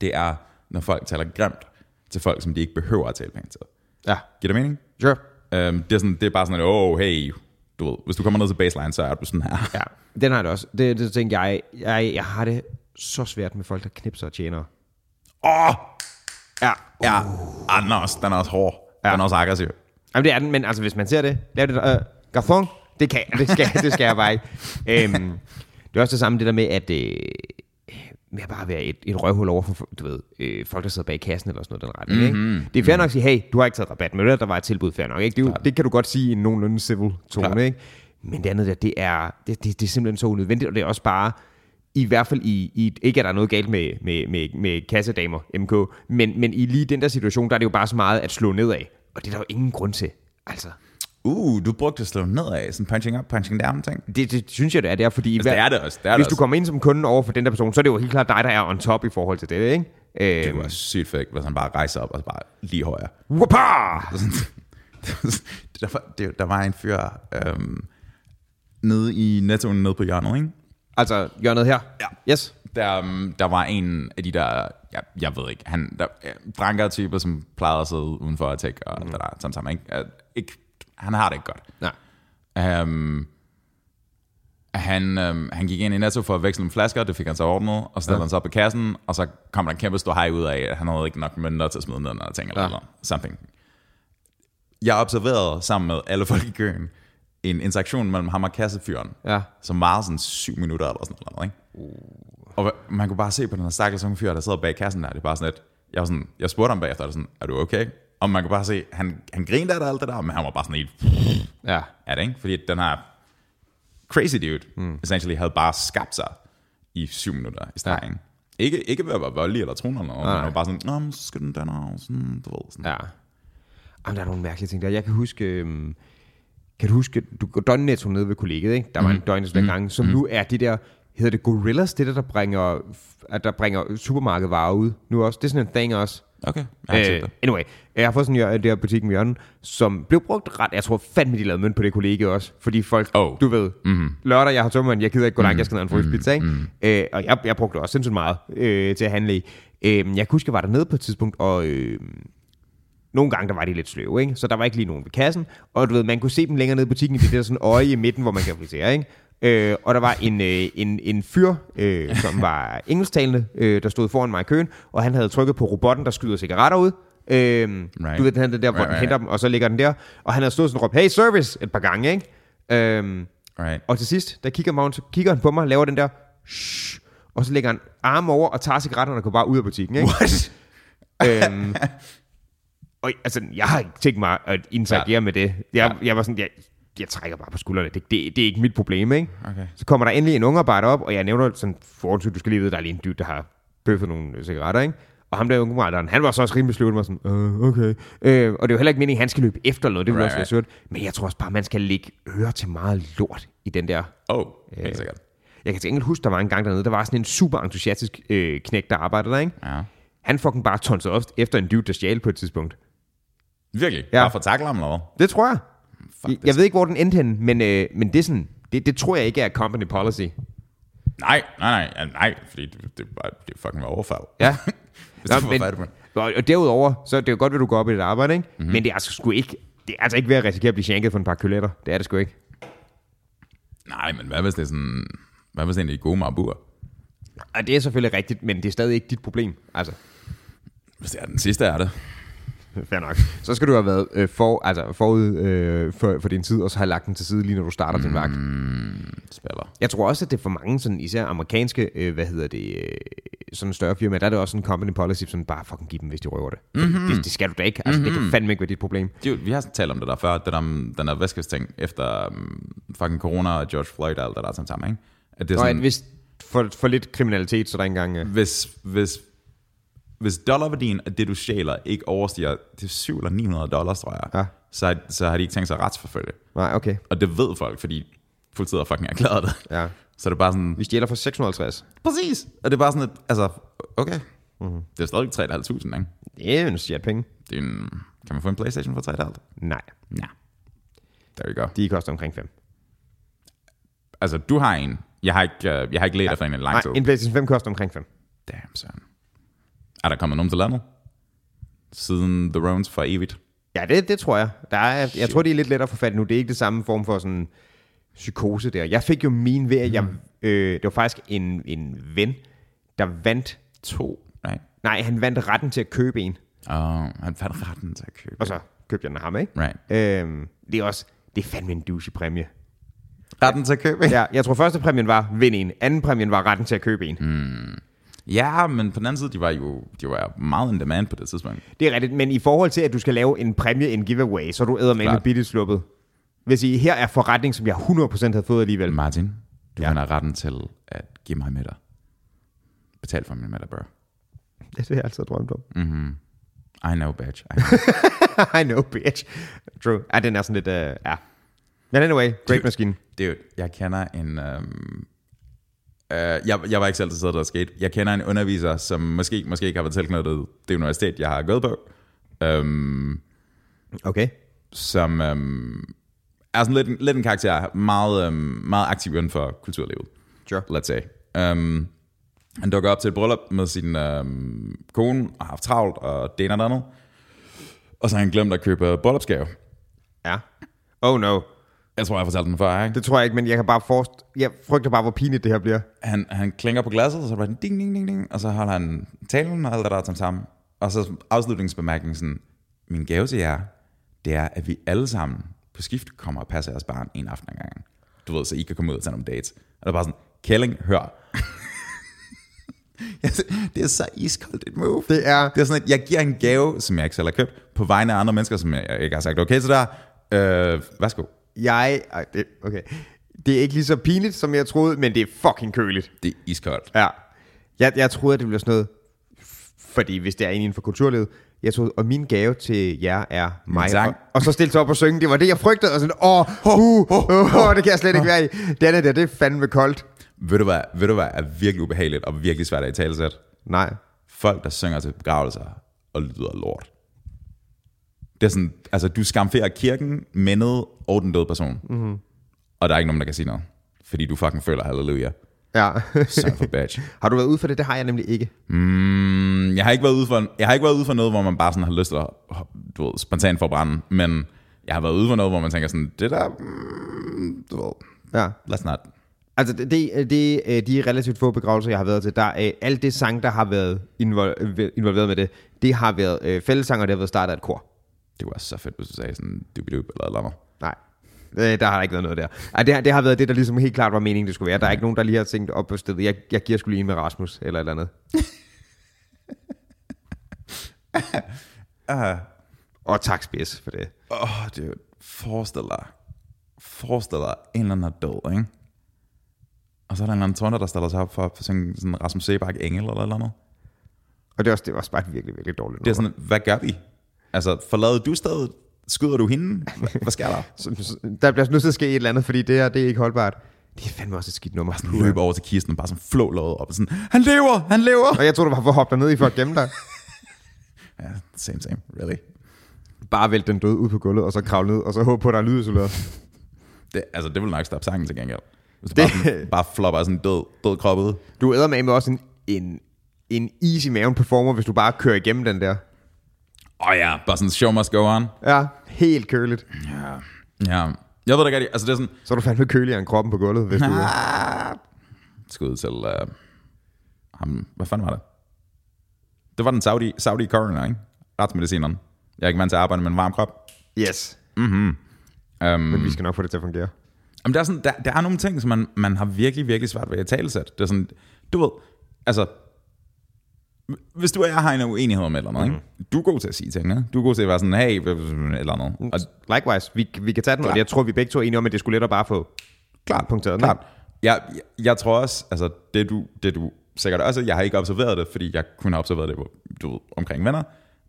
det er, når folk taler grimt til folk, som de ikke behøver at tale pænt til. Ja, Giver det mening? sure. Um, det, er sådan, det er bare sådan, at, oh, hey, du ved, hvis du kommer ned til baseline, så er du sådan her. Ja, den har det også. Det, det tænker jeg, jeg, jeg har det så svært med folk, der knipser og tjener. Åh, oh, Ja, Ja, ah, den, er også, den er også hård. Ja. Den er også aggressiv. Jamen, det er den, men altså, hvis man ser det, lav det der, uh, garçon, det kan det skal, det skal jeg bare ikke. Øhm, det er også det samme, det der med, at øh, med at bare være et, et røvhul over for, du ved, øh, folk, der sidder bag kassen eller sådan noget, den retning, mm-hmm. ikke? Det er fair nok at sige, hey, du har ikke taget rabat, men det der var et tilbud fair nok, ikke? Det, jo, det kan du godt sige i en nogenlunde civil tone, Klart. ikke? Men det andet der, det er, det, det, det er simpelthen så unødvendigt, og det er også bare, i hvert fald i, i ikke at der er noget galt med, med, med, med kassedamer, MK, men, men i lige den der situation, der er det jo bare så meget at slå ned af, og det er der jo ingen grund til. Altså, Uh, du brugte at slå nedad, sådan punching up, punching down ting. det, det synes jeg, det er. Det er, fordi Altså, det er det også. Det er hvis det du kommer ind som kunde over for den der person, så er det jo helt klart dig, der er on top i forhold til det, ikke? Det Øhm, var sygt fedt, hvis han bare rejser op og så bare lige højere. Whoppa! der, var, der var en fyr øhm, nede i nettoen nede på hjørnet, ikke? Altså, hjørnet her? Ja. Yes. Der, um, der var en af de der, jeg, jeg ved ikke, han, der, dranker typer, som plejede at sidde udenfor og tække og mm. det der, sammen, ikke? Ikke? Han har det ikke godt. Nej. Um, han, um, han gik ind i Netto for at veksle en flasker, det fik han så ordnet, og så stillede ja. han sig op i kassen, og så kom der en kæmpe stor hej ud af, at han havde ikke nok mønter til at smide ned, eller ting, eller, Ja. eller something. Jeg observerede sammen med alle folk i køen, en interaktion mellem ham og kassefyren, Ja. som var sådan syv minutter eller sådan noget, ikke? Og hva- man kunne bare se på den her stakkels unge fyr, der sidder bag kassen der, det er bare sådan lidt, jeg, var sådan, jeg spurgte ham bagefter, er, sådan, er du okay? Og man kunne bare se, han, han grinede af det, alt det der, men han var bare sådan helt, Ja. er det ikke? Fordi den her crazy dude, mm. essentially havde bare skabt sig i syv minutter i streg. Ja. Ikke, ikke ved at være voldelig eller truende eller noget, men Nej. han var bare sådan, Nå, men så skal den her, sådan, du ved, sådan. Ja. Jamen, der er nogle mærkelige ting der. Jeg kan huske... øhm, Kan du huske, du går døgnnetto nede ved kollegiet, ikke? Der var en døgn mm. gange, som nu er det der, hedder det Gorillas, det der, der bringer, at der bringer supermarkedvarer ud nu også. Det er sådan en thing også. Okay, jeg har Øh, anyway, jeg har fået sådan en der butik med hjørnen, som blev brugt ret, jeg tror fandme, de lavede mønt på det kollega også, fordi folk, Oh. du ved, mm-hmm. lørdag, jeg har tømmeren, jeg gider ikke gå langt, jeg skal ned en frysepizza, ikke? Mm-hmm. Øh, og jeg, jeg brugte også sindssygt meget øh, til at handle i. Øh, jeg kan huske, jeg var dernede på et tidspunkt, og øh, nogle gange, der var de lidt sløve, ikke? Så der var ikke lige nogen ved kassen, og du ved, man kunne se dem længere nede i butikken, i det der sådan øje i midten, hvor man kan frisere, ikke? Øh, og der var en, øh, en, en fyr, øh, som var engelsktalende, øh, der stod foran mig i køen, og han havde trykket på robotten, der skyder cigaretter ud. Øh, Right. Du ved, den der, hvor Right, den right, henter dem, og så ligger den der. Og han havde stået sådan og råbt, hey service, et par gange, ikke? Øh, Right. og til sidst, der kigger, så kigger han på mig, laver den der, shh, og så lægger han armen over og tager cigaretterne og går bare ud af butikken, ikke? What? øhm, og altså, jeg har ikke tænkt mig at interagere Ja. med det. Jeg, ja. jeg var sådan, jeg, jeg trækker bare på skuldrene. Det, det, det er ikke mit problem, ikke? Okay. Så kommer der endelig en ungarbejder op, og jeg nævner sådan, forholdsvis, du skal lige vide, der er lige en dyt, der har bøffet nogle cigaretter, ikke? Og ham der ungarbejderen, han var så også rimelig sløvet, var sådan, øh, okay. Øh, og det er jo heller ikke meningen, at han skal løbe efter noget, det ville Right, også være sødt. Men jeg tror også bare, man skal lægge øre til meget lort i den der Oh, helt sikkert. jeg kan til enkelt huske, der var en gang dernede, der var sådan en super entusiastisk øh, knæk, der arbejdede der, ikke? Ja. Han fucking bare tonsede op efter en dude, der stjal på et tidspunkt. Virkelig? Ja. Bare for at tackle ham eller hvad? Det tror jeg. Fuck, Jeg, ved ikke, hvor den endte henne, men, øh, men det er sådan, det, det tror jeg ikke er company policy. Nej, nej, nej, nej, fordi det, det, er bare, det er fucking overfald. Ja. Hvis Nå, men- fat på Og, derudover, så er det jo godt, at du går op i dit arbejde, ikke? Mhm. Mm-hmm. Men det er altså sgu ikke Det er altså ikke ved at risikere at blive shanket for en par kyletter. Det er det sgu ikke. Nej, men hvad hvis det er sådan... Hvad hvis det er en gode marbuer? Og det er selvfølgelig rigtigt, men det er stadig ikke dit problem. Altså, Hvis det er den sidste, er det. fair nok. Så skal du have været øh, for, altså, forud øh, for, for din tid, og så have lagt den til side lige når du starter mm. din vagt. Spiller. Jeg tror også, at det er for mange, sådan, især amerikanske, øh, hvad hedder det, øh, sådan større firmaer, der er det også en company policy, som bare fucking give dem, hvis de røver det. Mm-hmm. Det, det, skal du da ikke. Altså, mm-hmm. Det kan fandme ikke være dit problem. Dude, vi har talt om det der før, det der, den der væskesting efter um, fucking corona og George Floyd og alt det der sådan sammen, ikke? At det er sådan, at hvis for, for lidt kriminalitet, så er der ikke engang... Øh, hvis, hvis, hvis dollarværdien af det, du stjæler, ikke overstiger til 7 eller 900 dollars, tror jeg, Ja. så, så har de ikke tænkt sig at retsforfølge. nej, okay. Og det ved folk, fordi politiet har fucking erklæret det. Ja. Så det er bare sådan, Vi stjæler for 650. præcis. Og det er bare sådan, at, altså, okay. Mhm. Mm-hmm. Det er stadig 3.500, ikke? Det er jo en sjat penge. Det er en, kan man få en Playstation for 3.500? Nej, Ja. There you go. de koster omkring 5. Altså, du har en. Jeg har ikke, uh, jeg har ikke let efter en i lang Nej, tid. en PlayStation 5 koster omkring 5. Damn, son. Er der kommet nogen til landet? Siden The Rones for evigt? Ja, det, det tror jeg. Der er, jeg tror, det er lidt lettere at få fat nu. Det er ikke det samme form for sådan psykose der. Jeg fik jo min ved, at jeg, øh, det var faktisk en, en ven, der vandt, To? Nej. nej, han vandt retten til at købe en, Og han fandt retten til at købe. og så købte jeg den af ham, ikke? Right. Øhm, det er også, det er fandme en douche præmie. Retten til at købe? Ja, jeg tror første præmien var vind en, anden præmien var retten til at købe en. Mm. Ja, men på den anden side, de var jo de var meget in demand på det tidspunkt. Det er rigtigt, men i forhold til, at du skal lave en præmie, en giveaway, så er du æder med bitte sluppet. Hvis I her er forretning, som jeg 100% havde fået alligevel. Martin, du Ja. har retten til at give mig middag. Betal for min middag, bro. Det er det, jeg altid har drømt om. I know, bitch. I know. I know, bitch. True. Ja, den er sådan lidt, uh, ja. Men anyway, great maskine. Dude, jeg kender en... Um, uh, jeg, jeg var ikke selv til der skete. Jeg kender en underviser, som måske, måske ikke har været tilknyttet det universitet, jeg har gået på. Um, Okay. som um, er sådan lidt, lidt en karakter, meget, um, meget aktiv inden for kulturlivet. Sure. Let's say. Um, han dukker op til et bryllup med sin um, kone, og har haft travlt, og det ene og det andet. Og så har han glemt at købe bryllupsgave. Ja. Oh no. Jeg tror, jeg fortalte den før, ikke? Det tror jeg ikke, men jeg kan bare forst... Jeg frygter bare, hvor pinligt det her bliver. han, han klinger på glasset, og så er det ding, ding, ding, ding, og så holder han talen og alt det der er sammen. Og så afslutningsbemærkningen sådan, min gave til jer, det er, at vi alle sammen på skift kommer og passer jeres barn en aften ad gangen. Du ved, så I kan komme ud og tage nogle dates. Og det er bare sådan, Kælling, hør. det er så iskoldt et move. Det er... Det er sådan, at jeg giver en gave, som jeg ikke selv har købt, på vegne af andre mennesker, som jeg ikke har sagt okay til der. Øh, værsgo. Jeg... Ej, det, okay. Det er ikke lige så pinligt, som jeg troede, men det er fucking køligt. Det er iskoldt. Ja. Jeg, jeg troede, at det ville sådan noget... Fordi hvis det er en inden for kulturlivet, jeg troede, og min gave til jer er mig. Og, og så stille sig op og synge. Det var det, jeg frygtede. Og sådan, åh, uh, uh, uh, det kan jeg slet ikke være i. Den er der, det er fandme koldt. Ved du hvad, ved du hvad er virkelig ubehageligt og virkelig svært at i talesæt? Nej. folk, der synger til begravelser og lyder lort. Det er sådan, altså du skamferer kirken, mindet og den døde person. Mm-hmm. Og der er ikke nogen, der kan sige noget. Fordi du fucking føler halleluja. Ja. Son a bitch. har du været ude for det? Det har jeg nemlig ikke. Mm, jeg, har ikke været ude for, jeg har ikke været ude for noget, hvor man bare sådan har lyst til at du ved, spontant forbrænde. Men jeg har været ude for noget, hvor man tænker sådan, det der, mm, du ved, Ja. let's not. Altså, det, det, det, øh, de relativt få begravelser, jeg har været til, der er alt det sang, der har været invol- involveret med det, det har været øh, fællesang, og det har været start af et kor. Det var så fedt, hvis du sagde sådan, dubidub eller eller andet. Nej, øh, der har der ikke været noget der. Ej, det, har, det har været det, der ligesom helt klart var meningen, det skulle være. Der er ikke nogen, der lige har tænkt op på stedet, jeg, jeg giver skulle lige med Rasmus, eller et eller andet. Uh, Og tak, Spies, for det. Åh, oh, dude. Forestil dig. Forestil dig, en eller anden er død, ikke? Og så er der en eller anden tårner, der stiller sig op for at synge sådan Rasmus Sebak Engel eller eller andet. Og det er også, det var også bare et virkelig, virkelig dårligt Det er sådan, hvad gør vi? Altså, forlader du stedet? Skyder du hende? Hvad, sker der? Der bliver nødt til at ske et eller andet, fordi det her, det er ikke holdbart. Det er fandme også et skidt nummer. Sådan løber over til kisten og bare sådan flå låget op og sådan, han lever, han lever! Og jeg tror du var for at hoppe derned i for at gemme dig. Ja, same, same, really. Bare vælte den døde ud på gulvet, og så kravle ned, og så håbe på, at der er lydisoleret. Det, altså, det vil nok stoppe sangen til gengæld. Hvis Det- bare, sådan, bare flopper sådan død, død krop ud. Du æder med også en, en, en easy maven performer, hvis du bare kører igennem den der. Åh oh, ja, bare sådan, show must go on. Ja, helt køligt. Ja. Ja. Jeg ved ikke rigtig, altså det er sådan, Så er du fandme køligere end kroppen på gulvet, hvis du... ah, skud til uh, ham, hvad fanden var det? Det var den Saudi, Saudi coroner, ikke? Retsmedicineren. Jeg er ikke vant til at arbejde med en varm krop. Yes. Um, Men vi skal nok få det til at fungere. Jamen, der, er sådan, der, der er nogle ting, som man, man har virkelig, virkelig svært ved at talesætte. Det er sådan, du ved, altså, hvis du og jeg har en uenighed om et eller andet, mm. ikke? du er god til at sige tingene. Du er god til at være sådan, hey, eller andet. Og Likewise, vi, vi kan tage den, og Klart. jeg tror, vi begge to er enige om, at det skulle let at bare få klart, punkteret klart. Jeg, jeg, jeg tror også, altså, det du, det du sikkert også, jeg har ikke observeret det, fordi jeg kun har observeret det du ved, omkring venner,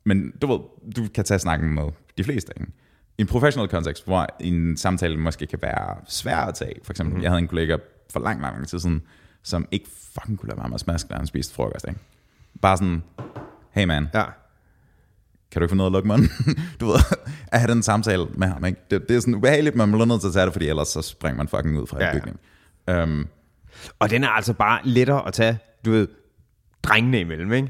men du ved, du kan tage snakken med de fleste. Ikke? I en professional kontekst, hvor en samtale måske kan være svær at tage. For eksempel, mm. jeg havde en kollega for lang, lang, lang tid siden, som ikke fucking kunne lade være med at smaske, da han spiste frokost. Ikke? Bare sådan, hey man, Ja. kan du ikke få noget at lukke munden? du ved, at have den samtale med ham. Ikke? Det, det er sådan ubehageligt, men man bliver nødt til at tage det, fordi ellers så springer man fucking ud fra Ja, en ja. bygning. Um, Og den er altså bare lettere at tage, du ved, drengene imellem, ikke?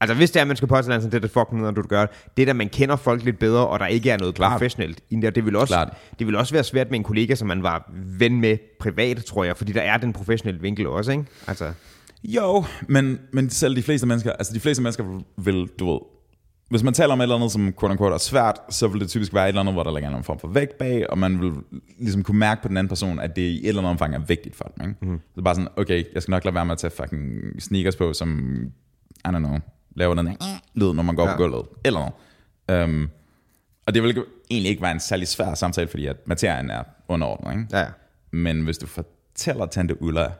Altså hvis det er, at man skal påstå sådan, det er det fucking noget, du gør. Det er, at man kender folk lidt bedre, og der ikke er noget Klart. professionelt i det. Det vil, også, Klart. det vil også være svært med en kollega, som man var ven med privat, tror jeg, fordi der er den professionelle vinkel også, ikke? Altså, Jo, men, men selv de fleste mennesker, altså de fleste mennesker vil, du ved, hvis man taler om et eller andet, som quote unquote er svært, så vil det typisk være et eller andet, hvor der ligger en form for vægt bag, og man vil ligesom kunne mærke på den anden person, at det i et eller andet omfang er vigtigt for dem. Ikke? Mm. Så bare sådan, okay, jeg skal nok lade være med at tage fucking sneakers på, som, I don't know, laver den der lyd, når man går ja. På gulvet, eller noget. Um, og det vil egentlig ikke være en særlig svær samtale, fordi at materien er underordnet. Ikke? ja. Men hvis du fortæller Tante Ulla,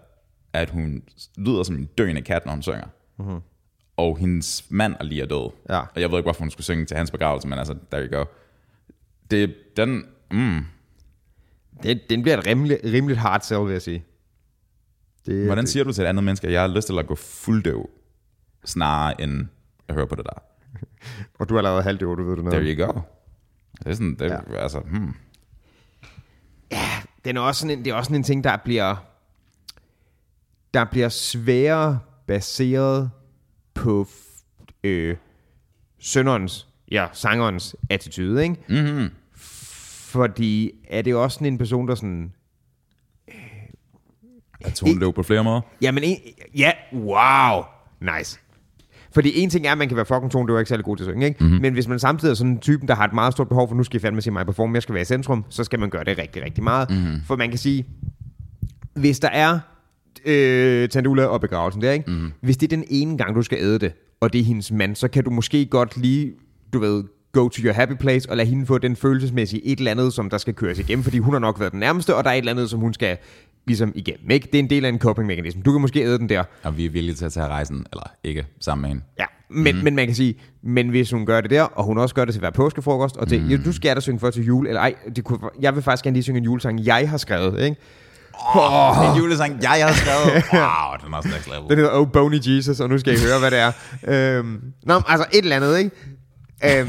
at hun lyder som en døende kat, når hun synger, mm-hmm. og hendes mand er lige er død, Ja. og jeg ved ikke, hvorfor hun skulle synge til hans begravelse, men altså, there you go. Det, den, mm, Det, den bliver et rimelig, rimeligt hard sell, vil jeg sige. Det, hvordan det, siger du til et andet menneske, at jeg har lyst til at gå fulddøv, snarere end at høre på det der? Og du har lavet halvdøv, du ved det noget. There you go. Det er sådan, det, Ja. ja. altså, hmm. Den er også sådan en, det er også sådan en ting, der bliver, der bliver sværere baseret på øh, sønderens, ja, sangerens attitude, ikke? Mm-hmm. Fordi er det også sådan en person, der sådan, At hun løb på flere måder. jamen, en, ja, wow, nice. Fordi en ting er, at man kan være fucking tone, det var ikke særlig god til at synge, ikke? Mm-hmm. Men hvis man samtidig er sådan en typen, der har et meget stort behov for, nu skal jeg fandme se mig performe, jeg skal være i centrum, så skal man gøre det rigtig, rigtig meget. Mm-hmm. For man kan sige, hvis der er øh, Tandula og begravelsen der, ikke? Mm. Hvis det er den ene gang, du skal æde det, og det er hendes mand, så kan du måske godt lige, du ved, go to your happy place, og lade hende få den følelsesmæssige et eller andet, som der skal køres igennem, fordi hun har nok været den nærmeste, og der er et eller andet, som hun skal ligesom igennem, ikke? Det er en del af en coping-mekanisme. Du kan måske æde den der, Og vi er villige til at tage rejsen, eller ikke, sammen med hende. Ja, men, mm. men man kan sige, men hvis hun gør det der, og hun også gør det til hver påskefrokost, og til, mm. ja, du skal jeg da synge for til jul, eller ej, det kunne, jeg vil faktisk gerne lige synge en julesang, jeg har skrevet, ikke? Oh. En julesang, jeg har skrevet. Wow, den er også next level. Den hedder Oh Bony Jesus, og nu skal I høre, hvad det er. øhm, nå, altså et eller andet, ikke?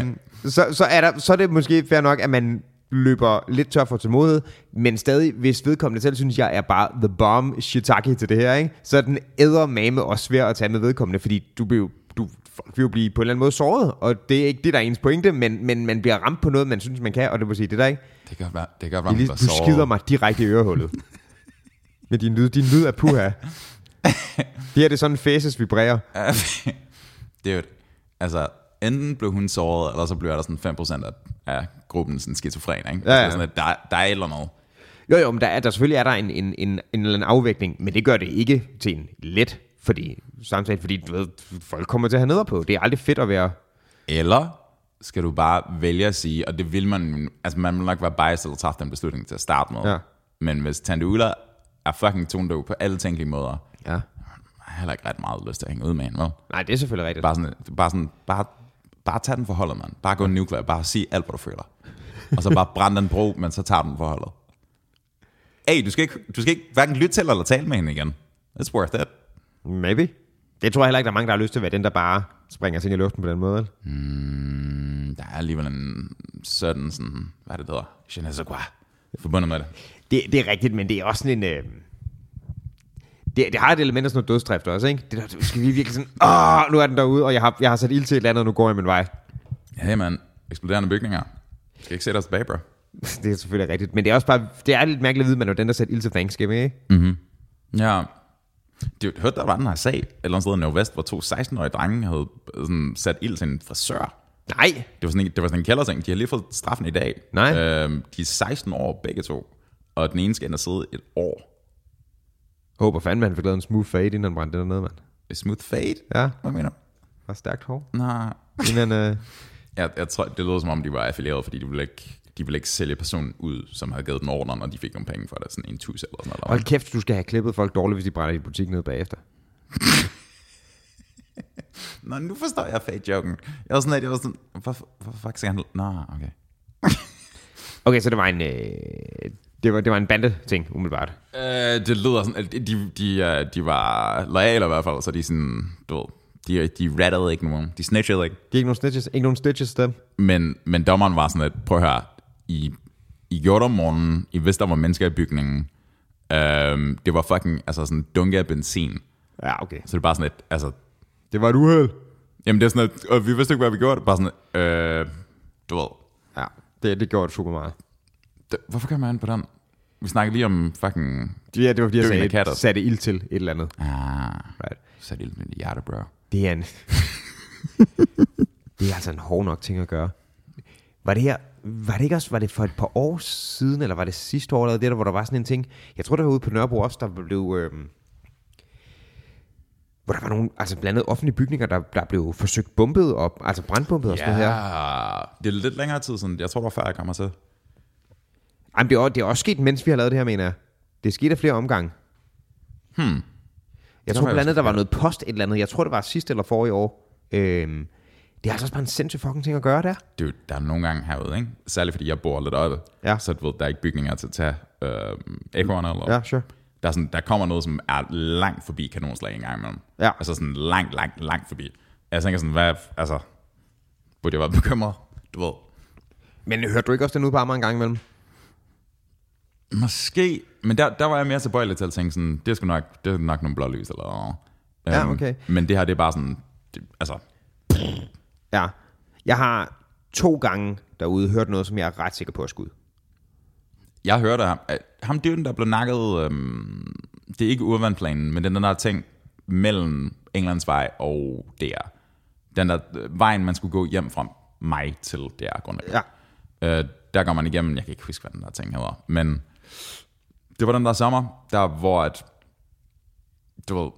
Øhm, så, så, er der, så er det måske fair nok, at man løber lidt tør for tålmodighed, men stadig, hvis vedkommende selv synes, jeg er bare the bomb shiitake til det her, ikke? så er den ædermame også svær at tage med vedkommende, fordi du vil jo du vil jo blive på en eller anden måde såret, og det er ikke det, der er ens pointe, men, men man bliver ramt på noget, man synes, man kan, og det vil sige, det der ikke. Det kan godt være, det kan godt Det er være, du skider mig direkte i ørehullet. Med din lyd, din lyd er puha. Det her det er sådan, faces vibrerer. det er jo, altså, enten blev hun såret, eller så blev der sådan 5% af, af gruppen sådan skizofren, ikke? Ja, ja. Altså, sådan, at der, der er et eller andet. Jo, jo, men der er, der selvfølgelig er der en, en, en, en eller anden afvægning, men det gør det ikke til en let fordi, samtale, fordi du ved, folk kommer til at have neder på. Det er aldrig fedt at være... Eller skal du bare vælge at sige, og det vil man, altså man vil nok være biased eller træffe den beslutning til at starte med. Ja. Men hvis Tante Ulla er fucking tondøv på alle tænkelige måder, Ja. jeg har heller ikke ret meget lyst til at hænge ud med hende, vel? Nej, det er selvfølgelig rigtigt. Bare sådan, bare sådan, bare, bare tag den for holdet, mand. Bare gå nuclear, bare sig alt, hvad du føler. Og så bare brænde den bro, men så tager den for holdet. Hey, du skal ikke, du skal ikke hverken lytte til eller tale med hende igen. It's worth it. Maybe. Det tror jeg heller ikke, der er mange, der har lyst til at være den, der bare springer ting i luften på den måde. Mm, der er alligevel en sådan, sådan hvad er det hedder? Je ne sais quoi. Forbundet med det. Det, det er rigtigt, men det er også sådan en... Øh, det, det har et element af sådan noget dødsdrift også, ikke? Det der, skal vi virkelig sådan, åh, nu er den derude, og jeg har, jeg har sat ild til et eller andet, og nu går jeg min vej. Hey man, eksploderende bygninger. Skal ikke sætte os tilbage, bro. det er selvfølgelig rigtigt. Men det er også bare, det er lidt mærkeligt at vide, man er den, der sætter ild til Thanksgiving, ikke? Mm-hmm. Ja. Det hørte, der var den her sag, et eller andet sted i Nordvest, hvor to 16-årige drenge havde sådan, sat ild til en frisør. Nej. Det var sådan en, det var sådan en kælderting. De har lige fået straffen i dag. Nej. Øhm, de er 16 år begge to, og den ene skal ind og sidde et år. Håber fandme, han fik lavet en smooth fade, inden han brændte det ned, mand. Smooth fade? Ja, Hvad mener du? var stærkt hår. Nej. Inden øh, Jeg, jeg tror, det lød som om, de var affilieret, fordi de ville ikke, de ville ikke sælge personen ud, som havde givet den ordren, og de fik nogle penge for det, sådan en tus eller sådan noget. hold kæft, du skal have klippet folk dårligt, hvis de brænder i butik ned bagefter. Nå, nu forstår jeg fade-joken. Jeg var sådan, at jeg var sådan, hvorfor, hvorfor fuck skal han... Nå, okay. Okay, så det var en, øh, det var, det var en bande-ting, umiddelbart. Øh, det lyder sådan, at de, de, de, øh, de var loyale i hvert fald, så de sådan, du ved, de, de rattede ikke nogen, de snitchede ikke. De er ikke nogen stitches, ikke nogen stitches dem. Men, men dommeren var sådan, at prøv at høre, I, I gjorde det om morgenen, I vidste, der var mennesker i bygningen, øhm, det var fucking, altså sådan dunke af benzin. Ja, okay. Så det er bare sådan et, altså, Det var et uheld. jamen det er sådan et, og vi vidste ikke, hvad vi gjorde, bare sådan, øh, du ved, Ja, det, det gjorde det super meget. det, hvorfor kan man an på den? Vi snakker lige om fucking, Ja, det var fordi, jeg sagde, katter. satte ild til et eller andet. ah, Right. så er det lidt hjerte, bro. Det er en... det er altså en hård nok ting at gøre. Var det her... Var det ikke også, var det for et par år siden, eller var det sidste år, eller det der, hvor der var sådan en ting? Jeg tror, det var ude på Nørrebro også, der blev... Øhm, hvor der var nogle, altså blandt andet offentlige bygninger, der, der blev forsøgt bombet, og, altså brandbombet og sådan noget her. Ja, det er lidt længere tid siden. Jeg tror, det var før jeg kommer til. Jamen, det er, også, det er også sket, mens vi har lavet det her, mener jeg. Det er sket af flere omgange. Hmm. Jeg Det tror blandt andet, der var noget post et eller andet. Jeg tror, det var sidste eller forrige år. Øhm, det er altså også bare en sindssyg fucking ting at gøre der. Dude, der er nogle gange herude, ikke? Særligt fordi jeg bor lidt oppe. Ja. Så du ved, der er ikke bygninger til at tage øh, ekoerne eller... Ja, sure. Der, er sådan, der kommer noget, som er langt forbi kanonslag en gang imellem. Ja. Altså sådan langt, langt, langt forbi. Jeg tænker sådan, hvad... Altså, burde jeg være bekymret? Du ved. Men hørte du ikke også den ude på Amager en gang imellem? Måske, men der, der var jeg mere tilbøjelig til at tænke sådan, det er sgu nok, det er nok nogle blå lys eller noget. Ja, Øhm, okay. Men det her, det er bare sådan, det, altså, Ja. Jeg har to gange derude hørt noget, som jeg er ret sikker på at skud. Jeg hørte ham, at ham dyren, der blev nakket, øhm, det er ikke urvandplanen, men den der ting mellem Englandsvej og DR. Den der øh, vejen, man skulle gå hjem fra mig til DR, grundlæggende. Ja. Øh, der går man igennem, jeg kan ikke huske, hvad den der ting hedder, men det var den der sommer, der hvor at, du ved,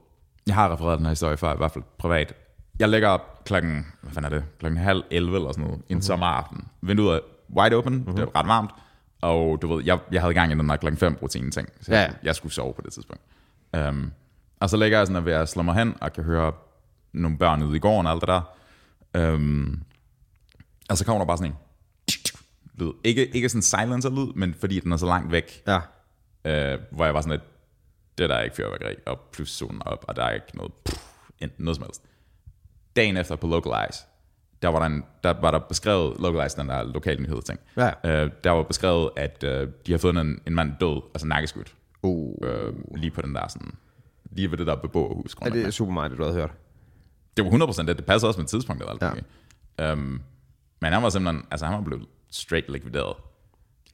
jeg har refereret den her historie før, i hvert fald privat. Jeg ligger op klokken, hvad fanden er det, klokken halv 11 eller sådan noget, en sommeraften. Vinduet er wide open, mm-hmm. det er ret varmt, og du ved, jeg, jeg havde gang i den der klokken 5 rutine ting, så jeg, ja. jeg skulle sove på det tidspunkt. Um, og så ligger jeg sådan at slå mig hen, og kan høre nogle børn ude i gården og alt det der. Um, og så kommer der bare sådan en lyd. Ikke, ikke sådan silencer lyd, men fordi den er så langt væk, Ja. øh, hvor jeg var sådan lidt, det der er ikke fyrværkeri, og plus zonen op, og der er ikke noget, pff, noget som helst. Dagen efter på Localize, der var der, en, der, var der beskrevet, Localize, den der lokale nyhed ting, Ja. øh, der var beskrevet, at øh, de har fundet en, en mand død, altså nakkeskudt, Uh. øh, lige på den der sådan, lige ved det der beboerhus. Ja, det er super meget, det du havde hørt. det var 100% det, det passer også med tidspunktet og alt ja. um, Men han var simpelthen, altså han var blevet straight likvideret.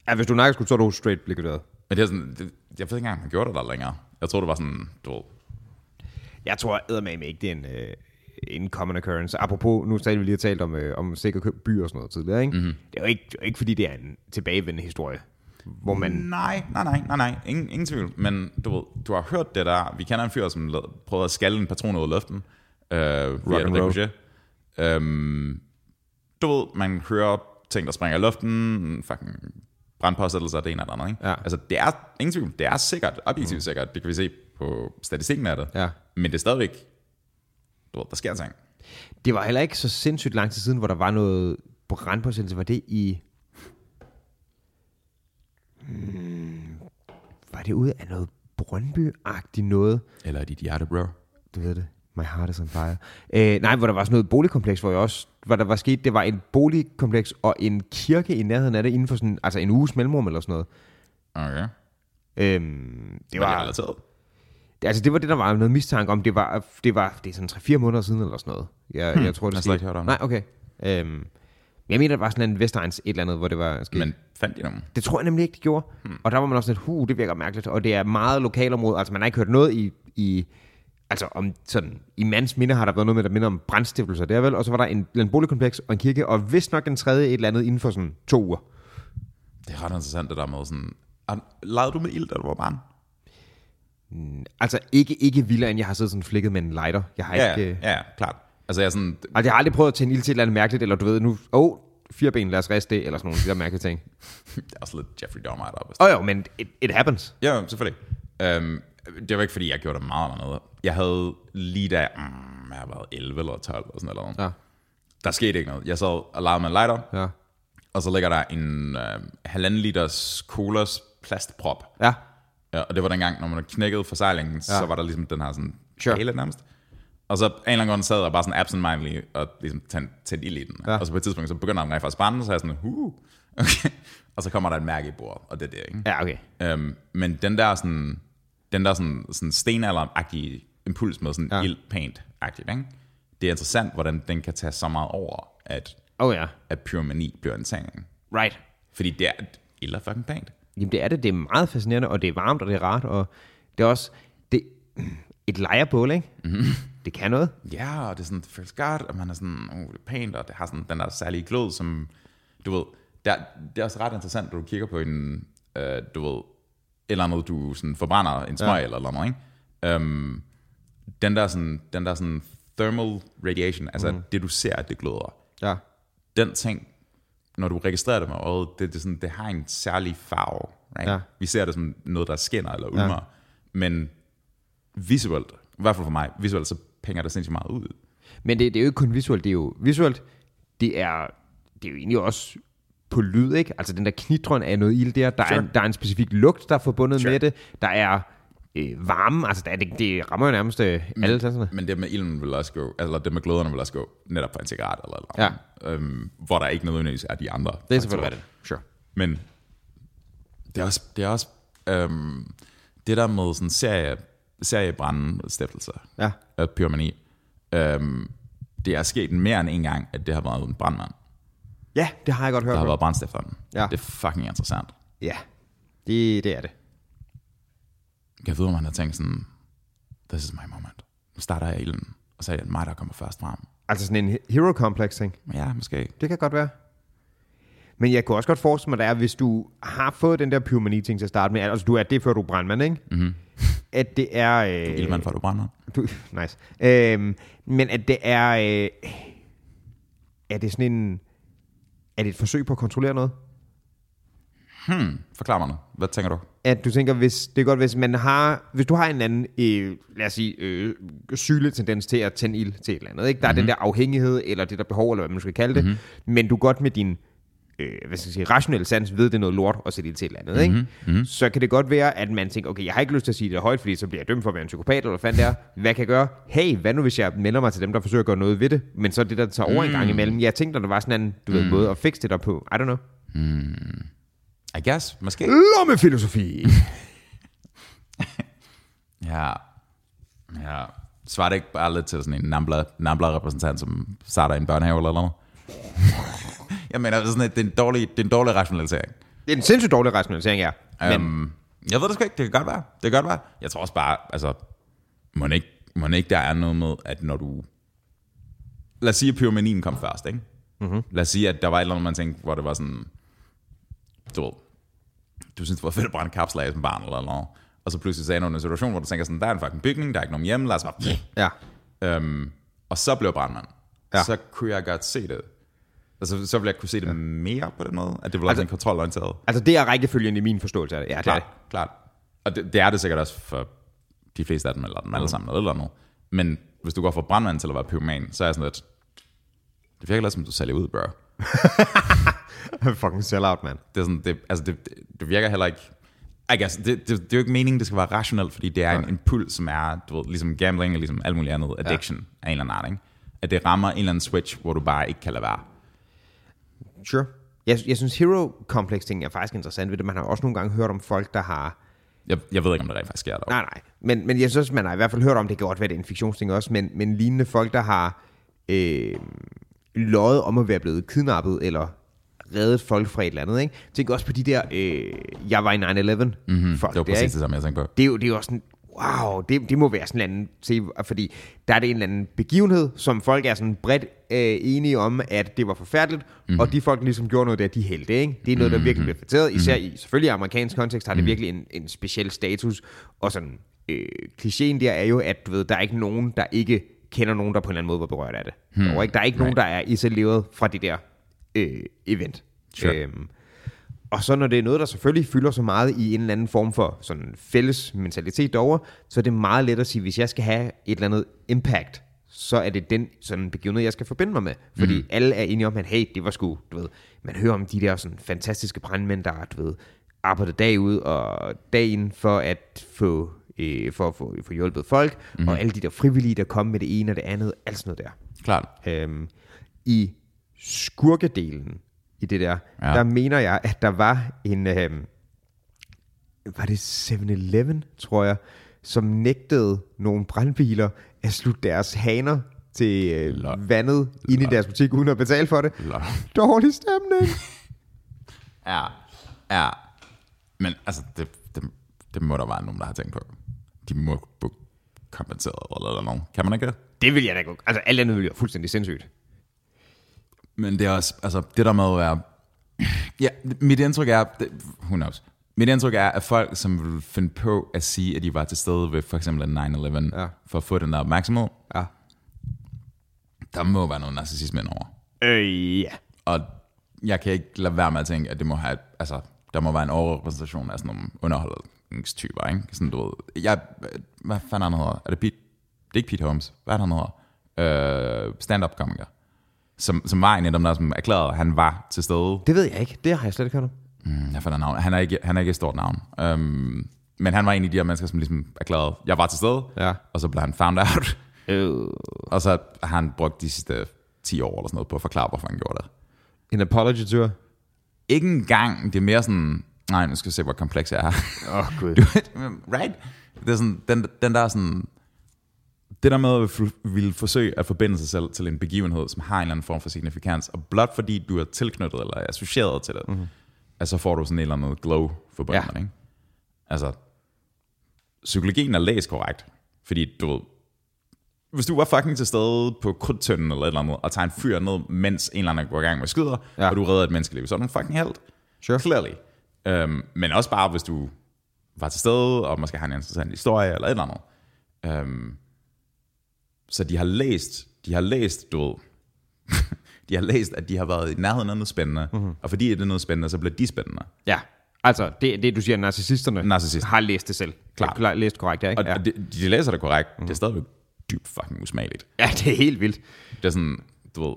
Ja, hvis du nakker skulle, så er du straight likvideret. Men det er sådan, det, jeg ved ikke engang, han gjorde det der længere. Jeg tror, det var sådan, du ved, Jeg tror eddermame ikke, det er en, øh, en common occurrence. Apropos, nu stadig vi lige talt om, øh, om sikker køb by og sådan noget tidligere, ikke? Mm-hmm. Det er jo ikke, det er ikke, fordi det er en tilbagevendende historie, hvor man... Nej, nej, nej, nej, nej, ingen, ingen tvivl. Men du ved, du har hørt det der, vi kender en fyr, som lad- prøvede at skalle en patron ud af luften. Øh, Rock and roll. Øhm, du ved, man hører ting, der springer i luften, fucking brandpåsættelser, det ene eller andet, ikke? Ja. Altså, det er, ingen tvivl, det er sikkert, objektivt mm. sikkert, det kan vi se på statistikken af det. Ja. Men det er stadigvæk, du ved, der sker ting. Det var heller ikke så sindssygt lang tid siden, hvor der var noget brandpåsættelse. Var det i... Hmm, var det ude af noget Brøndby-agtigt noget? Eller er dit hjerte, bro? Du ved det. My heart is on fire. Øh, nej, hvor der var sådan noget boligkompleks, hvor jeg også, hvor der var sket, det var en boligkompleks og en kirke i nærheden af det, inden for sådan, altså en uges mellemrum eller sådan noget. Okay. Øhm, det Var det var, relateret? Altså det var det, der var noget mistanke om. Det var, det var, det er sådan 3-4 måneder siden eller sådan noget. Jeg, Hmm, jeg tror, det jeg slet ikke hørt om Nej, okay. Øhm, Jeg mener, det var sådan en Vestegns et eller andet, hvor det var sket. Men fandt de nogen? Det tror jeg nemlig ikke, de gjorde. Hmm. Og der var man også lidt, hu, det virker mærkeligt. Og det er meget lokalområde. Altså, man har ikke hørt noget i, i altså om sådan, i mands minde har der været noget med, der minder om brændstiftelser, det er vel, og så var der en, en boligkompleks og en kirke, og vist nok den tredje et eller andet inden for sådan to uger. Det er ret interessant, det der med sådan... Lejede du med ild, da du var barn? Mm, altså ikke, ikke vildere, end jeg har siddet sådan flikket med en lighter. Jeg har Ja, ikke... ja, øh, ja, klart. Altså jeg er sådan... Altså, jeg har aldrig prøvet at tænde ild til et eller andet mærkeligt, eller du ved, nu, åh, oh, fire ben, lad os riste det, eller sådan nogle de der mærkelige ting. Det er også lidt Jeffrey Dahmer der. Åh oh, jo, men it, it happens. Ja, selvfølgelig. Um, det var ikke, fordi jeg gjorde det meget eller noget. Jeg havde lige da... Mm, jeg var 11 eller 12 eller sådan noget. Ja. Der skete ikke noget. Jeg sad og legede med en lighter, Ja. og så ligger der en uh, halvanden liters colas plastprop. Ja. Ja, og det var dengang, når man knækkede forsejlingen, ja. så var der ligesom den her sådan Sure. hele nærmest. Og så en eller anden grund sad jeg bare sådan absent-mindedly og ligesom tændte, ild i den. Ja. Og så på et tidspunkt, så begynder den rent faktisk at brænde, så er jeg sådan, huh, okay. Og så kommer der et mærke i bordet, og det er det, ikke? Ja, okay. Øhm, men den der sådan, den der sådan, sådan stenalder-agtige impuls med sådan Ja. ild paint agtigt ikke? Det er interessant, hvordan den kan tage så meget over, at, Oh ja. at pyromani bliver en ting. Right. Fordi det er, ild er fucking pænt. Jamen det er det, det er meget fascinerende, og det er varmt, og det er rart, og det er også, det, et lejerbål, ikke? Mm-hmm. Det kan noget. Ja, og det, er sådan, det føles godt, og man er sådan, uh, det er pænt, og det har sådan den der særlige glød, som, du ved, det er, det er også ret interessant, når du kigger på en, øh, du ved, eller andet, du sådan forbrænder en smøg ja. eller noget, ikke? Um, den der sådan, den der sådan thermal radiation, altså mm. det du ser, at det gløder, Ja. den ting, når du registrerer det med øjet, det, det, er sådan, det har en særlig farve. Right? Ja. Vi ser det som noget, der skinner eller ulmer, ja. men visuelt, i hvert fald for mig, visuelt, så pænger det sindssygt meget ud. Men det, det er jo ikke kun visuelt, det er jo visuelt, det er, det er jo egentlig også på lyd, ikke? Altså den der knitron af noget ild der, der, sure. er, en, der er en specifik lugt, der er forbundet Sure. med det, der er øh, varme, altså det, det rammer jo nærmest øh, alle sanserne. Men det med ilden vil også gå, eller det med gløderne vil også gå netop på en cigaret eller, eller Ja. øhm, hvor der ikke nødvendigvis er de andre. Det er selvfølgelig rigtigt. Sure. Men det er også, det er også øhm, det der med sådan serie, seriebrændestiftelser Ja. af pyromani. Øhm, det er sket mere end en gang, at det har været en brandmand, Ja, det har jeg godt hørt. der har bro. været brandstifteren. Ja. Det er fucking interessant. Ja, det, det er det. Jeg ved, om han har tænkt sådan, this is my moment. Nu starter jeg ilden, og så er det mig, der kommer først frem. Altså sådan en hero complex ting. Ja, måske. Det kan godt være. Men jeg kunne også godt forestille mig, at er, hvis du har fået den der pyromani-ting til at starte med, altså du er det, før du er brandmand, ikke? Mm-hmm. At det er... Øh, Ildmand, før du brænder. Du, nice. Øhm, men at det er... Øh, er det sådan en... Er det et forsøg på at kontrollere noget? Hmm, forklar mig nu. Hvad tænker du? At du tænker, hvis, det er godt, hvis man har... Hvis du har en anden, øh, lad os sige, øh, sygelig tendens til at tænde ild til et eller andet, ikke? Der er mm-hmm. den der afhængighed, eller det der behov, eller hvad man skal kalde det, mm-hmm. men du er godt med din øh, hvad skal jeg sige, rationelle sans ved, det er noget lort at sætte ild til et eller andet, ikke? Mm-hmm. så kan det godt være, at man tænker, okay, jeg har ikke lyst til at sige det højt, fordi så bliver jeg dømt for at være en psykopat, eller hvad fanden det er. Hvad kan jeg gøre? Hey, hvad nu hvis jeg melder mig til dem, der forsøger at gøre noget ved det, men så er det, der tager over mm. en gang imellem. Jeg tænkte, der var sådan en du ved, måde at fikse det der på. I don't know. I guess, måske. Lommefilosofi! Ja. Ja. Svarer det ikke bare lidt til sådan en nambler, nambler repræsentant, som starter en børnehave eller noget? jeg mener, sådan, at det, er en dårlig, det er en dårlig rationalisering. det er en sindssygt dårlig rationalisering, ja. Men, Um, jeg ved det sgu ikke, det kan godt være. Det kan godt være. Jeg tror også bare, altså, må ikke, må ikke der er noget med, at når du... Lad os sige, at pyromanien kom først, ikke? Mm-hmm. Lad os sige, at der var et eller andet, man tænkte, hvor det var sådan... Du ved, du synes, det var fedt at brænde kapsler af som barn eller noget. Og så pludselig sagde nogen en situation, hvor du tænker sådan, der er en fucking bygning, der er ikke nogen hjemme, lad os bare... ja. Øhm, og så blev jeg brandmand. Ja. Så kunne jeg godt se det. Altså, så ville jeg kunne se det ja. mere på den måde, at det var altså, en kontrolorienteret. Altså, det er rækkefølgen i min forståelse af det. Ja, det er Klart, det. klart. Og det, det, er det sikkert også for de fleste af dem, eller dem alle sammen, eller noget. Men hvis du går fra brandmand til at være pyroman, så er jeg sådan lidt, det virker lidt som, du sælger ud, bro. Fucking sell out, man. Det, er sådan, det, altså det, det, det virker heller ikke... I guess, det, det, det, er jo ikke meningen, det skal være rationelt, fordi det er en impuls, som er, du ved, ligesom gambling og ligesom alt muligt andet, addiction ja. af en eller anden art, ikke? At det rammer en eller anden switch, hvor du bare ikke kan lade være. Sure. Jeg, jeg synes, hero complex ting er faktisk interessant ved det. Man har også nogle gange hørt om folk, der har... Jeg, jeg ved ikke, om det rent faktisk sker der. Nej, nej. Men, men jeg synes, man har i hvert fald hørt om, det kan godt være, det er en fiktionsting også, men, men lignende folk, der har... Øh, løjet om at være blevet kidnappet, eller reddet folk fra et eller andet. Ikke? Tænk også på de der, øh, jeg var i 9-11 Mm, folk det var præcis det samme, jeg tænkte på. det er jo, det er jo også sådan, wow, det, det må være sådan en anden, se, fordi der er det en eller anden begivenhed, som folk er sådan bredt øh, enige om, at det var forfærdeligt, mm. og de folk, der ligesom gjorde noget der, de hældte, ikke? Det er noget, der virkelig bliver fortalt, især i, selvfølgelig i amerikansk kontekst, har det virkelig en, en speciel status, og sådan, øh, klichéen der er jo, at du ved, der er ikke nogen, der ikke kender nogen, der på en eller anden måde var berørt af det. Hmm. Og ikke, der er ikke nogen, der er isoleret fra det der øh, event. Sure. Øhm, og så når det er noget, der selvfølgelig fylder så meget i en eller anden form for sådan fælles mentalitet derovre, så er det meget let at sige, hvis jeg skal have et eller andet impact, så er det den sådan begivenhed, jeg skal forbinde mig med. Fordi mm. alle er enige om, at hey, det var sgu, du ved, man hører om de der sådan fantastiske brandmænd, der du ved, arbejder dag ud og dag ind for at få, øh, for at få, få hjulpet folk, mm. og alle de der frivillige, der kom med det ene og det andet, alt sådan noget der. Klart. Øhm, I skurkedelen i det der, Ja. der mener jeg, at der var en, øhm, var det 7-Eleven, tror jeg, som nægtede nogle brandbiler at slutte deres haner til øh, vandet ind i deres butik, uden at betale for det. Lol. Dårlig stemning. Ja, ja. Men altså, det, det, det må der være nogen, der har tænkt på. De må kompenseret eller, eller nogen. Kan man ikke det? Det vil jeg da gå. Altså, alt andet vil jo fuldstændig sindssygt. Men det er også, altså det der med at være... Ja, mit indtryk er, det, who knows? Mit indtryk er, at folk, som vil finde på at sige, at de var til stede ved for eksempel en 9-11, Ja. for at få den der opmærksomhed, Ja. der må være noget narcissisme indover. Øh, ja. Og jeg kan ikke lade være med at tænke, at det må have, altså, der må være en overrepræsentation af sådan nogle underholdningstyper, ikke? Sådan, du ved, jeg, hvad fanden han hedder? Er det Pete? Det er ikke Pete Holmes. Hvad er han hedder? Øh, stand-up komiker. Som, som var en af dem, der som erklærede, at han var til stede. Det ved jeg ikke. Det har jeg slet ikke hørt om. Mm, jeg fandt navn. Han er ikke, han er ikke et stort navn. Um, men han var en af de her mennesker, som ligesom erklærede, jeg var til stede, Ja. og så blev han found out. Øh, og så har han brugt de sidste 10 år eller sådan noget på at forklare, hvorfor han gjorde det. en apology tour. Ikke engang, det er mere sådan, nej, nu skal jeg se, hvor kompleks jeg er. Åh, oh, gud. Right? Det er sådan, den, den der sådan, det der med at ville forsøge at forbinde sig selv til en begivenhed, som har en eller anden form for signifikans, og blot fordi du er tilknyttet eller er associeret til det, mm-hmm. altså får du sådan en eller anden glow forbundet Ja. ikke? Altså, psykologien er læst korrekt, fordi du ved, hvis du var fucking til stede på krudtønden eller et eller andet, og tager en fyr ned, mens en eller anden går i gang med skyder, ja. og du redder et menneskeliv, så er du en fucking held. Sure. Clearly. Um, men også bare, hvis du var til stede, og måske har en interessant historie, eller et eller andet. Um, så de har læst, de har læst, du ved, de har læst, at de har været i nærheden af noget spændende, mm-hmm. og fordi det er noget spændende, så bliver de spændende. Ja, altså det, det du siger, narcissisterne Narcissister. har læst det selv. Klart. Klar, læst korrekt, ja, ikke? Og ja. de, de læser det korrekt, mm. det er stadigvæk dybt fucking usmageligt. ja, det er helt vildt. Det er sådan, du ved,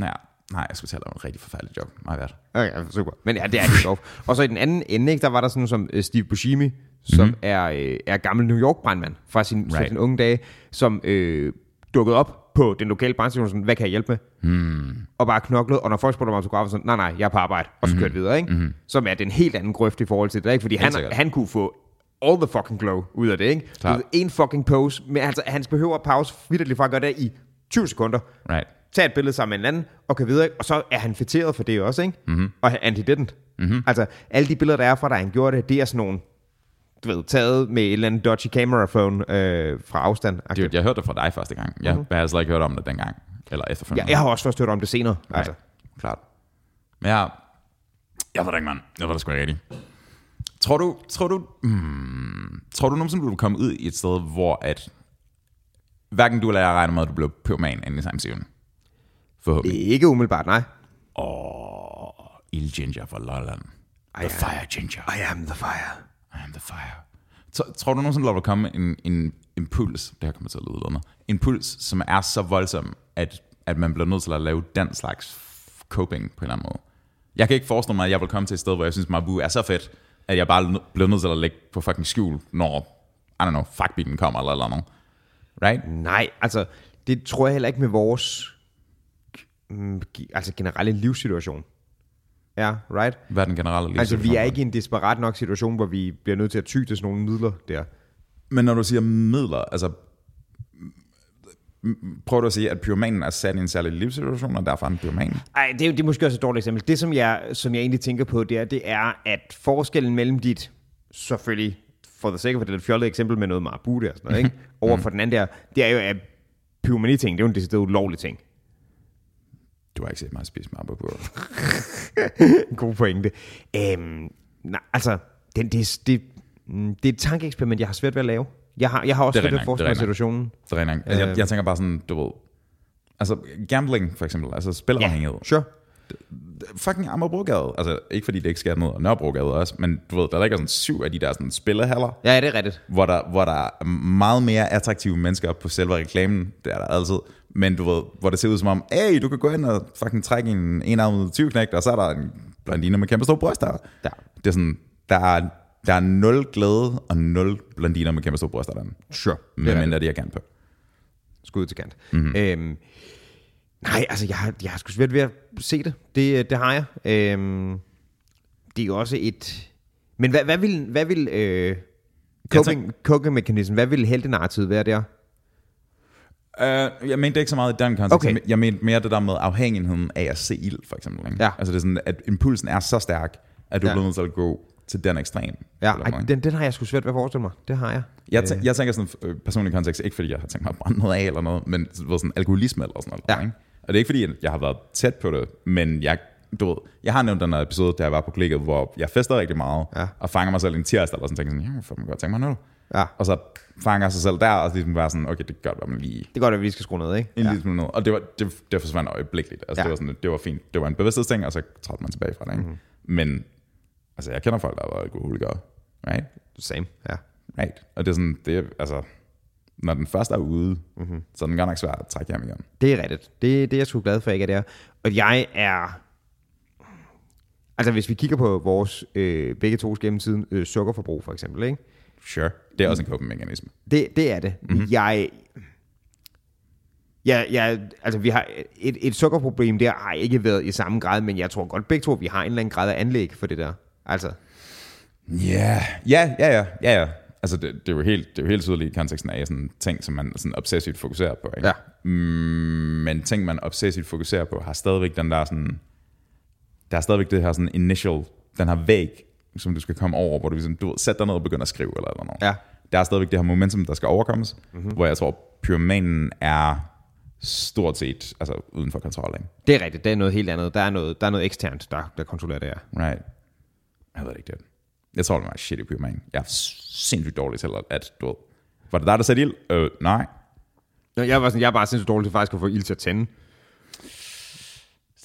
ja, nej, jeg skulle at lave en rigtig forfærdelig job. My bad. Okay, super. Men ja, det er det sjovt. Og så i den anden ende, ikke, der var der sådan som uh, Steve Buscemi, som mm-hmm. er, øh, er gammel New York brandmand fra sin, right. fra sine unge dage, som øh, dukkede op på den lokale brandstation, sådan, hvad kan jeg hjælpe med? Hmm. Og bare knoklede, og når folk spurgte om autografer, sådan, nej, nej, jeg er på arbejde, og så Mhm. kørte videre, ikke? Mm-hmm. Som er den helt anden grøft i forhold til det, ikke? Fordi han, han kunne få all the fucking glow ud af det, ikke? Klart. Du ved, En fucking pose, men altså, han behøver pause vidderligt fra at gøre det i 20 sekunder, Right. Tage et billede sammen med en anden, og kan videre, og så er han fætteret for det også, ikke? Mm-hmm. Og Andy didn't. Mm-hmm. Altså, alle de billeder, der er fra, da han gjorde det, det er sådan nogle, du ved, taget med et eller andet dodgy camera phone øh, fra afstand. Dude, jeg hørte det fra dig første gang. Jeg mm-hmm. havde slet ikke hørt om det dengang. Eller Ja, efterfølgende. jeg har også først hørt om det senere. Altså. Right. Klart. Men jeg, jeg ved det ikke, mand. Jeg ved det sgu ikke rigtigt. Tror du, tror du, hmm, tror du nogensinde, du vil komme ud i et sted, hvor at hverken du eller jeg regner med, at du bliver pyroman inden i samme season? Forhåbentlig. Ikke umiddelbart, nej. Åh, Il Ginger fra Lolland. The Ej, Fire Ginger. I am the fire. I am the fire. Tror, tror du nogensinde, der vil komme en, en impuls, det her kommer til at lyde noget, en puls, som er så voldsom, at, at man bliver nødt til at lave den slags coping på en eller anden måde? Jeg kan ikke forestille mig, at jeg vil komme til et sted, hvor jeg synes, Mabu er så fedt, at jeg bare bliver nødt til at lægge på fucking skjul, når, I don't know, fuckbilen kommer eller eller noget. Right? Nej, altså, det tror jeg heller ikke med vores altså generelle livssituation. Ja, right? Hvad er den generelle Altså, vi er livssituation? ikke i en desperat nok situation, hvor vi bliver nødt til at ty til sådan nogle midler der. Men når du siger midler, altså... prøver du at sige, at pyromanen er sat i en særlig livssituation, og derfor er han pyroman? Ej, det er, det er måske også et dårligt eksempel. Det, som jeg, som jeg egentlig tænker på, det er, det er, at forskellen mellem dit, selvfølgelig, for the sake of it, det fjollede eksempel med noget marabu der sådan noget, ikke? over for den anden der, det er jo, at pyromani-ting, det er jo en decideret ulovlig ting. Du har ikke set mig spise på. God pointe. Øhm, nej, altså, det, det, det, mm, det er et tankeeksperiment, jeg har svært ved at lave. Jeg har, jeg har også svært ved at forestille mig situationen. Det er. Altså, jeg, jeg tænker bare sådan, du ved... Altså, gambling for eksempel, altså spilafhængighed. sure. Fucking Amagerbrogade. Altså, ikke fordi det ikke sker noget, og Nørrebrogade også, men du ved, der ligger sådan syv af de der sådan spillehaller, Ja, det er rigtigt. hvor der, hvor der er meget mere attraktive mennesker på selve reklamen. Det er der altid. Men du ved, hvor det ser ud som om, hey, du kan gå ind og fucking trække en enarmet 20 knægt, og så er der en blondine med kæmpe store bryster. Ja. Det er sådan, der er, der er nul glæde og nul blondiner med kæmpe store bryster derinde. Sure. Med mindre de er kan på. Skud til kant. Mm-hmm. Øhm, nej, altså, jeg jeg har sgu svært ved at se det. Det, det har jeg. Øhm, det er jo også et... Men hvad, hvad vil, hvad vil øh, coping, coping mechanism, hvad vil heldenartiet være der? Uh, jeg mente ikke så meget i den kontekst. Okay. Jeg mente mere det der med afhængigheden af at se ild, for eksempel. Ikke? Ja. Altså det er sådan, at impulsen er så stærk, at du Ja. bliver nødt til at gå til den ekstrem. Ja, ej, den, den har jeg sgu svært ved at forestille mig. Det har jeg. jeg, tæ- jeg tænker sådan øh, personlig kontekst, ikke fordi jeg har tænkt mig at brænde noget af eller noget, men ved, sådan alkoholisme eller sådan noget. Ja. Ikke? Og det er ikke fordi, jeg har været tæt på det, men jeg, du ved, jeg har nævnt den her episode, da jeg var på klikket, hvor jeg fester rigtig meget, Ja. og fanger mig selv en tirsdag, eller sådan, tænker sådan, jeg får godt tænke mig noget. Ja. Og så fanger sig selv der, og så ligesom være sådan, okay, det godt være, man lige Det er godt, at vi skal skrue ned, ikke? en ja. lille smule ned. Og det, var, det, det forsvandt øjeblikkeligt. Altså, Ja. det, var sådan, det var fint. Det var en bevidsthedsting, og så trådte man tilbage fra det. Ikke? Mm-hmm. Men altså, jeg kender folk, der været alkoholikere. Right? Same, ja. Right? Og det er sådan, det er, altså, når den først er ude, Mhm. mm-hmm. så er den godt nok svært at trække hjem igen. Det er rigtigt. Det, det er jeg sgu glad for, ikke er det er. Og jeg er... Altså, hvis vi kigger på vores øh, begge tos gennemtiden øh, sukkerforbrug, for eksempel, ikke? Sure. Det er også en coping-mekanisme. Det, det er det. Mm-hmm. Jeg, jeg, jeg, altså vi har et, et sukkerproblem der har ikke været i samme grad, men jeg tror godt begge to, vi har en eller anden grad af anlæg for det der. Altså, Ja, ja, ja, ja, ja, ja. Altså, det, det, er jo helt, det er jo helt tydeligt i konteksten af sådan ting, som man sådan obsessivt fokuserer på. Ikke? Ja. Mm, men ting, man obsessivt fokuserer på, har stadigvæk den der sådan... Der er stadigvæk det her sådan initial, den her væg, som du skal komme over, hvor du, ligesom, du ved, sætter dig ned og begynder at skrive eller noget. Ja. Der er stadigvæk det her momentum, der skal overkommes, mm-hmm. hvor jeg tror, pyromanen er stort set altså, uden for kontrol. Ikke? det er rigtigt. Det er noget helt andet. Der er noget, der er noget eksternt, der, der kontrollerer det her. Right. Jeg ved ikke det. Jeg tror, det var en shitty pyroman. Jeg er sindssygt dårlig til, at du ved, var det dig, der satte ild? Øh, nej. Jeg var sådan, jeg er bare sindssygt dårlig til faktisk at få ild til at tænde.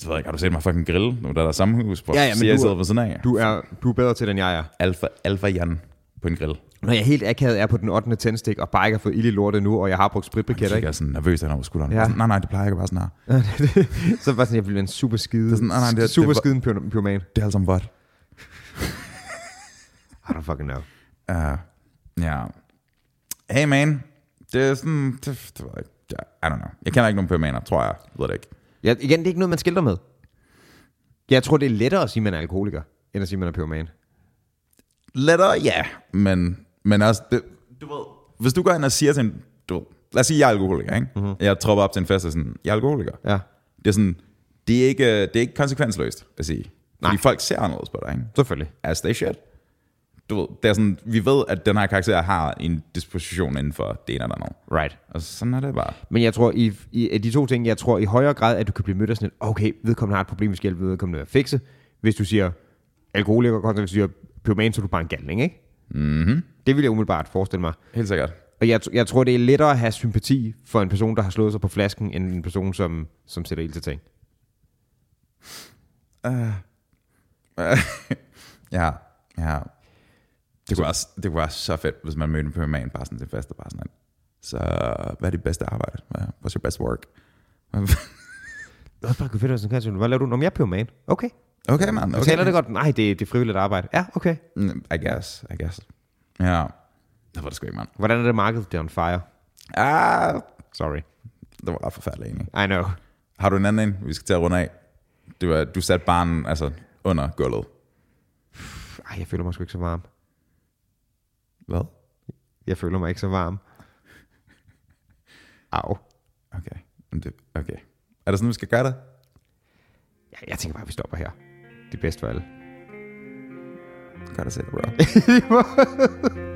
Så ved jeg ikke, har du set mig fucking grill, nu der er der samme hus, hvor Ja, ja, men jeg du- sidder ved siden af. Du er, du er bedre til, end jeg er. Alfa, Alfa Jan på en grill. Når jeg helt akavet er på den 8. tændstik, og bare ikke har fået ild i lortet nu, og jeg har brugt Jeg spritbriketter, kigger ikke? sådan nervøst hen over skulderen. Ja. Sådan, nej, nej, det plejer ikke at være sådan her. så var sådan, jeg være en super skide, Det er sådan, nej, nej, det er- super det er- skiden pyro- pyroman. Det er alt sammen vådt. I don't fucking know. Uh, ja. Hey man, det er sådan, det, det jeg ikke. Ja, I don't know. Jeg kender ikke nogen pyromaner, tror jeg. Jeg ved det ikke. Ja, igen, det er ikke noget, man skilter med. Jeg tror, det er lettere at sige, at man er alkoholiker, end at sige, at man er pyroman. Lettere, ja. Men, men også, det, du ved, hvis du går ind og siger til en, du ved, lad os sige, jeg er alkoholiker, ikke? Mm-hmm. Jeg tropper op til en fest og sådan, jeg er alkoholiker. Ja, Det er sådan, det er ikke, det er ikke konsekvensløst at sige. Nej. Fordi folk ser anderledes på dig, ikke? selvfølgelig. As they should. Du ved, det er sådan, vi ved, at den her karakter har en disposition inden for det ene eller andet. Right. Og sådan er det bare. Men jeg tror, i, i de to ting, jeg tror i højere grad, at du kan blive mødt af sådan okay, vedkommende har et problem, vi skal hjælpe vedkommende med at fikse. Hvis du siger alkoholiker, kontra hvis du siger pyroman, så er du bare en galning, ikke? Mm-hmm. Det vil jeg umiddelbart forestille mig. Helt sikkert. Og jeg, jeg tror, det er lettere at have sympati for en person, der har slået sig på flasken, end en person, som, som sætter ild til ting. Uh, uh, ja, ja. Det kunne, også, det kunne være så fedt, hvis man mødte en pyroman bare sådan til fest og bare sådan, så hvad er dit bedste arbejde? What's your best work? Det er også bare fedt, at sådan kan Hvad laver du? Nå, jeg er pyroman. Okay. okay, man. Okay. Taler det godt? Nej, det, det er frivilligt arbejde. Ja, okay. Mm, I guess, I guess. Ja. Det var det sgu ikke, mand. Hvordan er det markedet, det er on fire? Ah, Sorry. det var ret forfærdeligt egentlig. I know. Har du en anden en, vi skal til at runde af? Du, du satte barnen altså, under gulvet. Ej, jeg føler mig sgu ikke så varm. Hvad? Jeg føler mig ikke så varm. Au. Det, okay. Er der sådan, vi skal gøre det? Ja, jeg tænker bare, at vi stopper her. Det er bedst for alle. Gør selv, bro.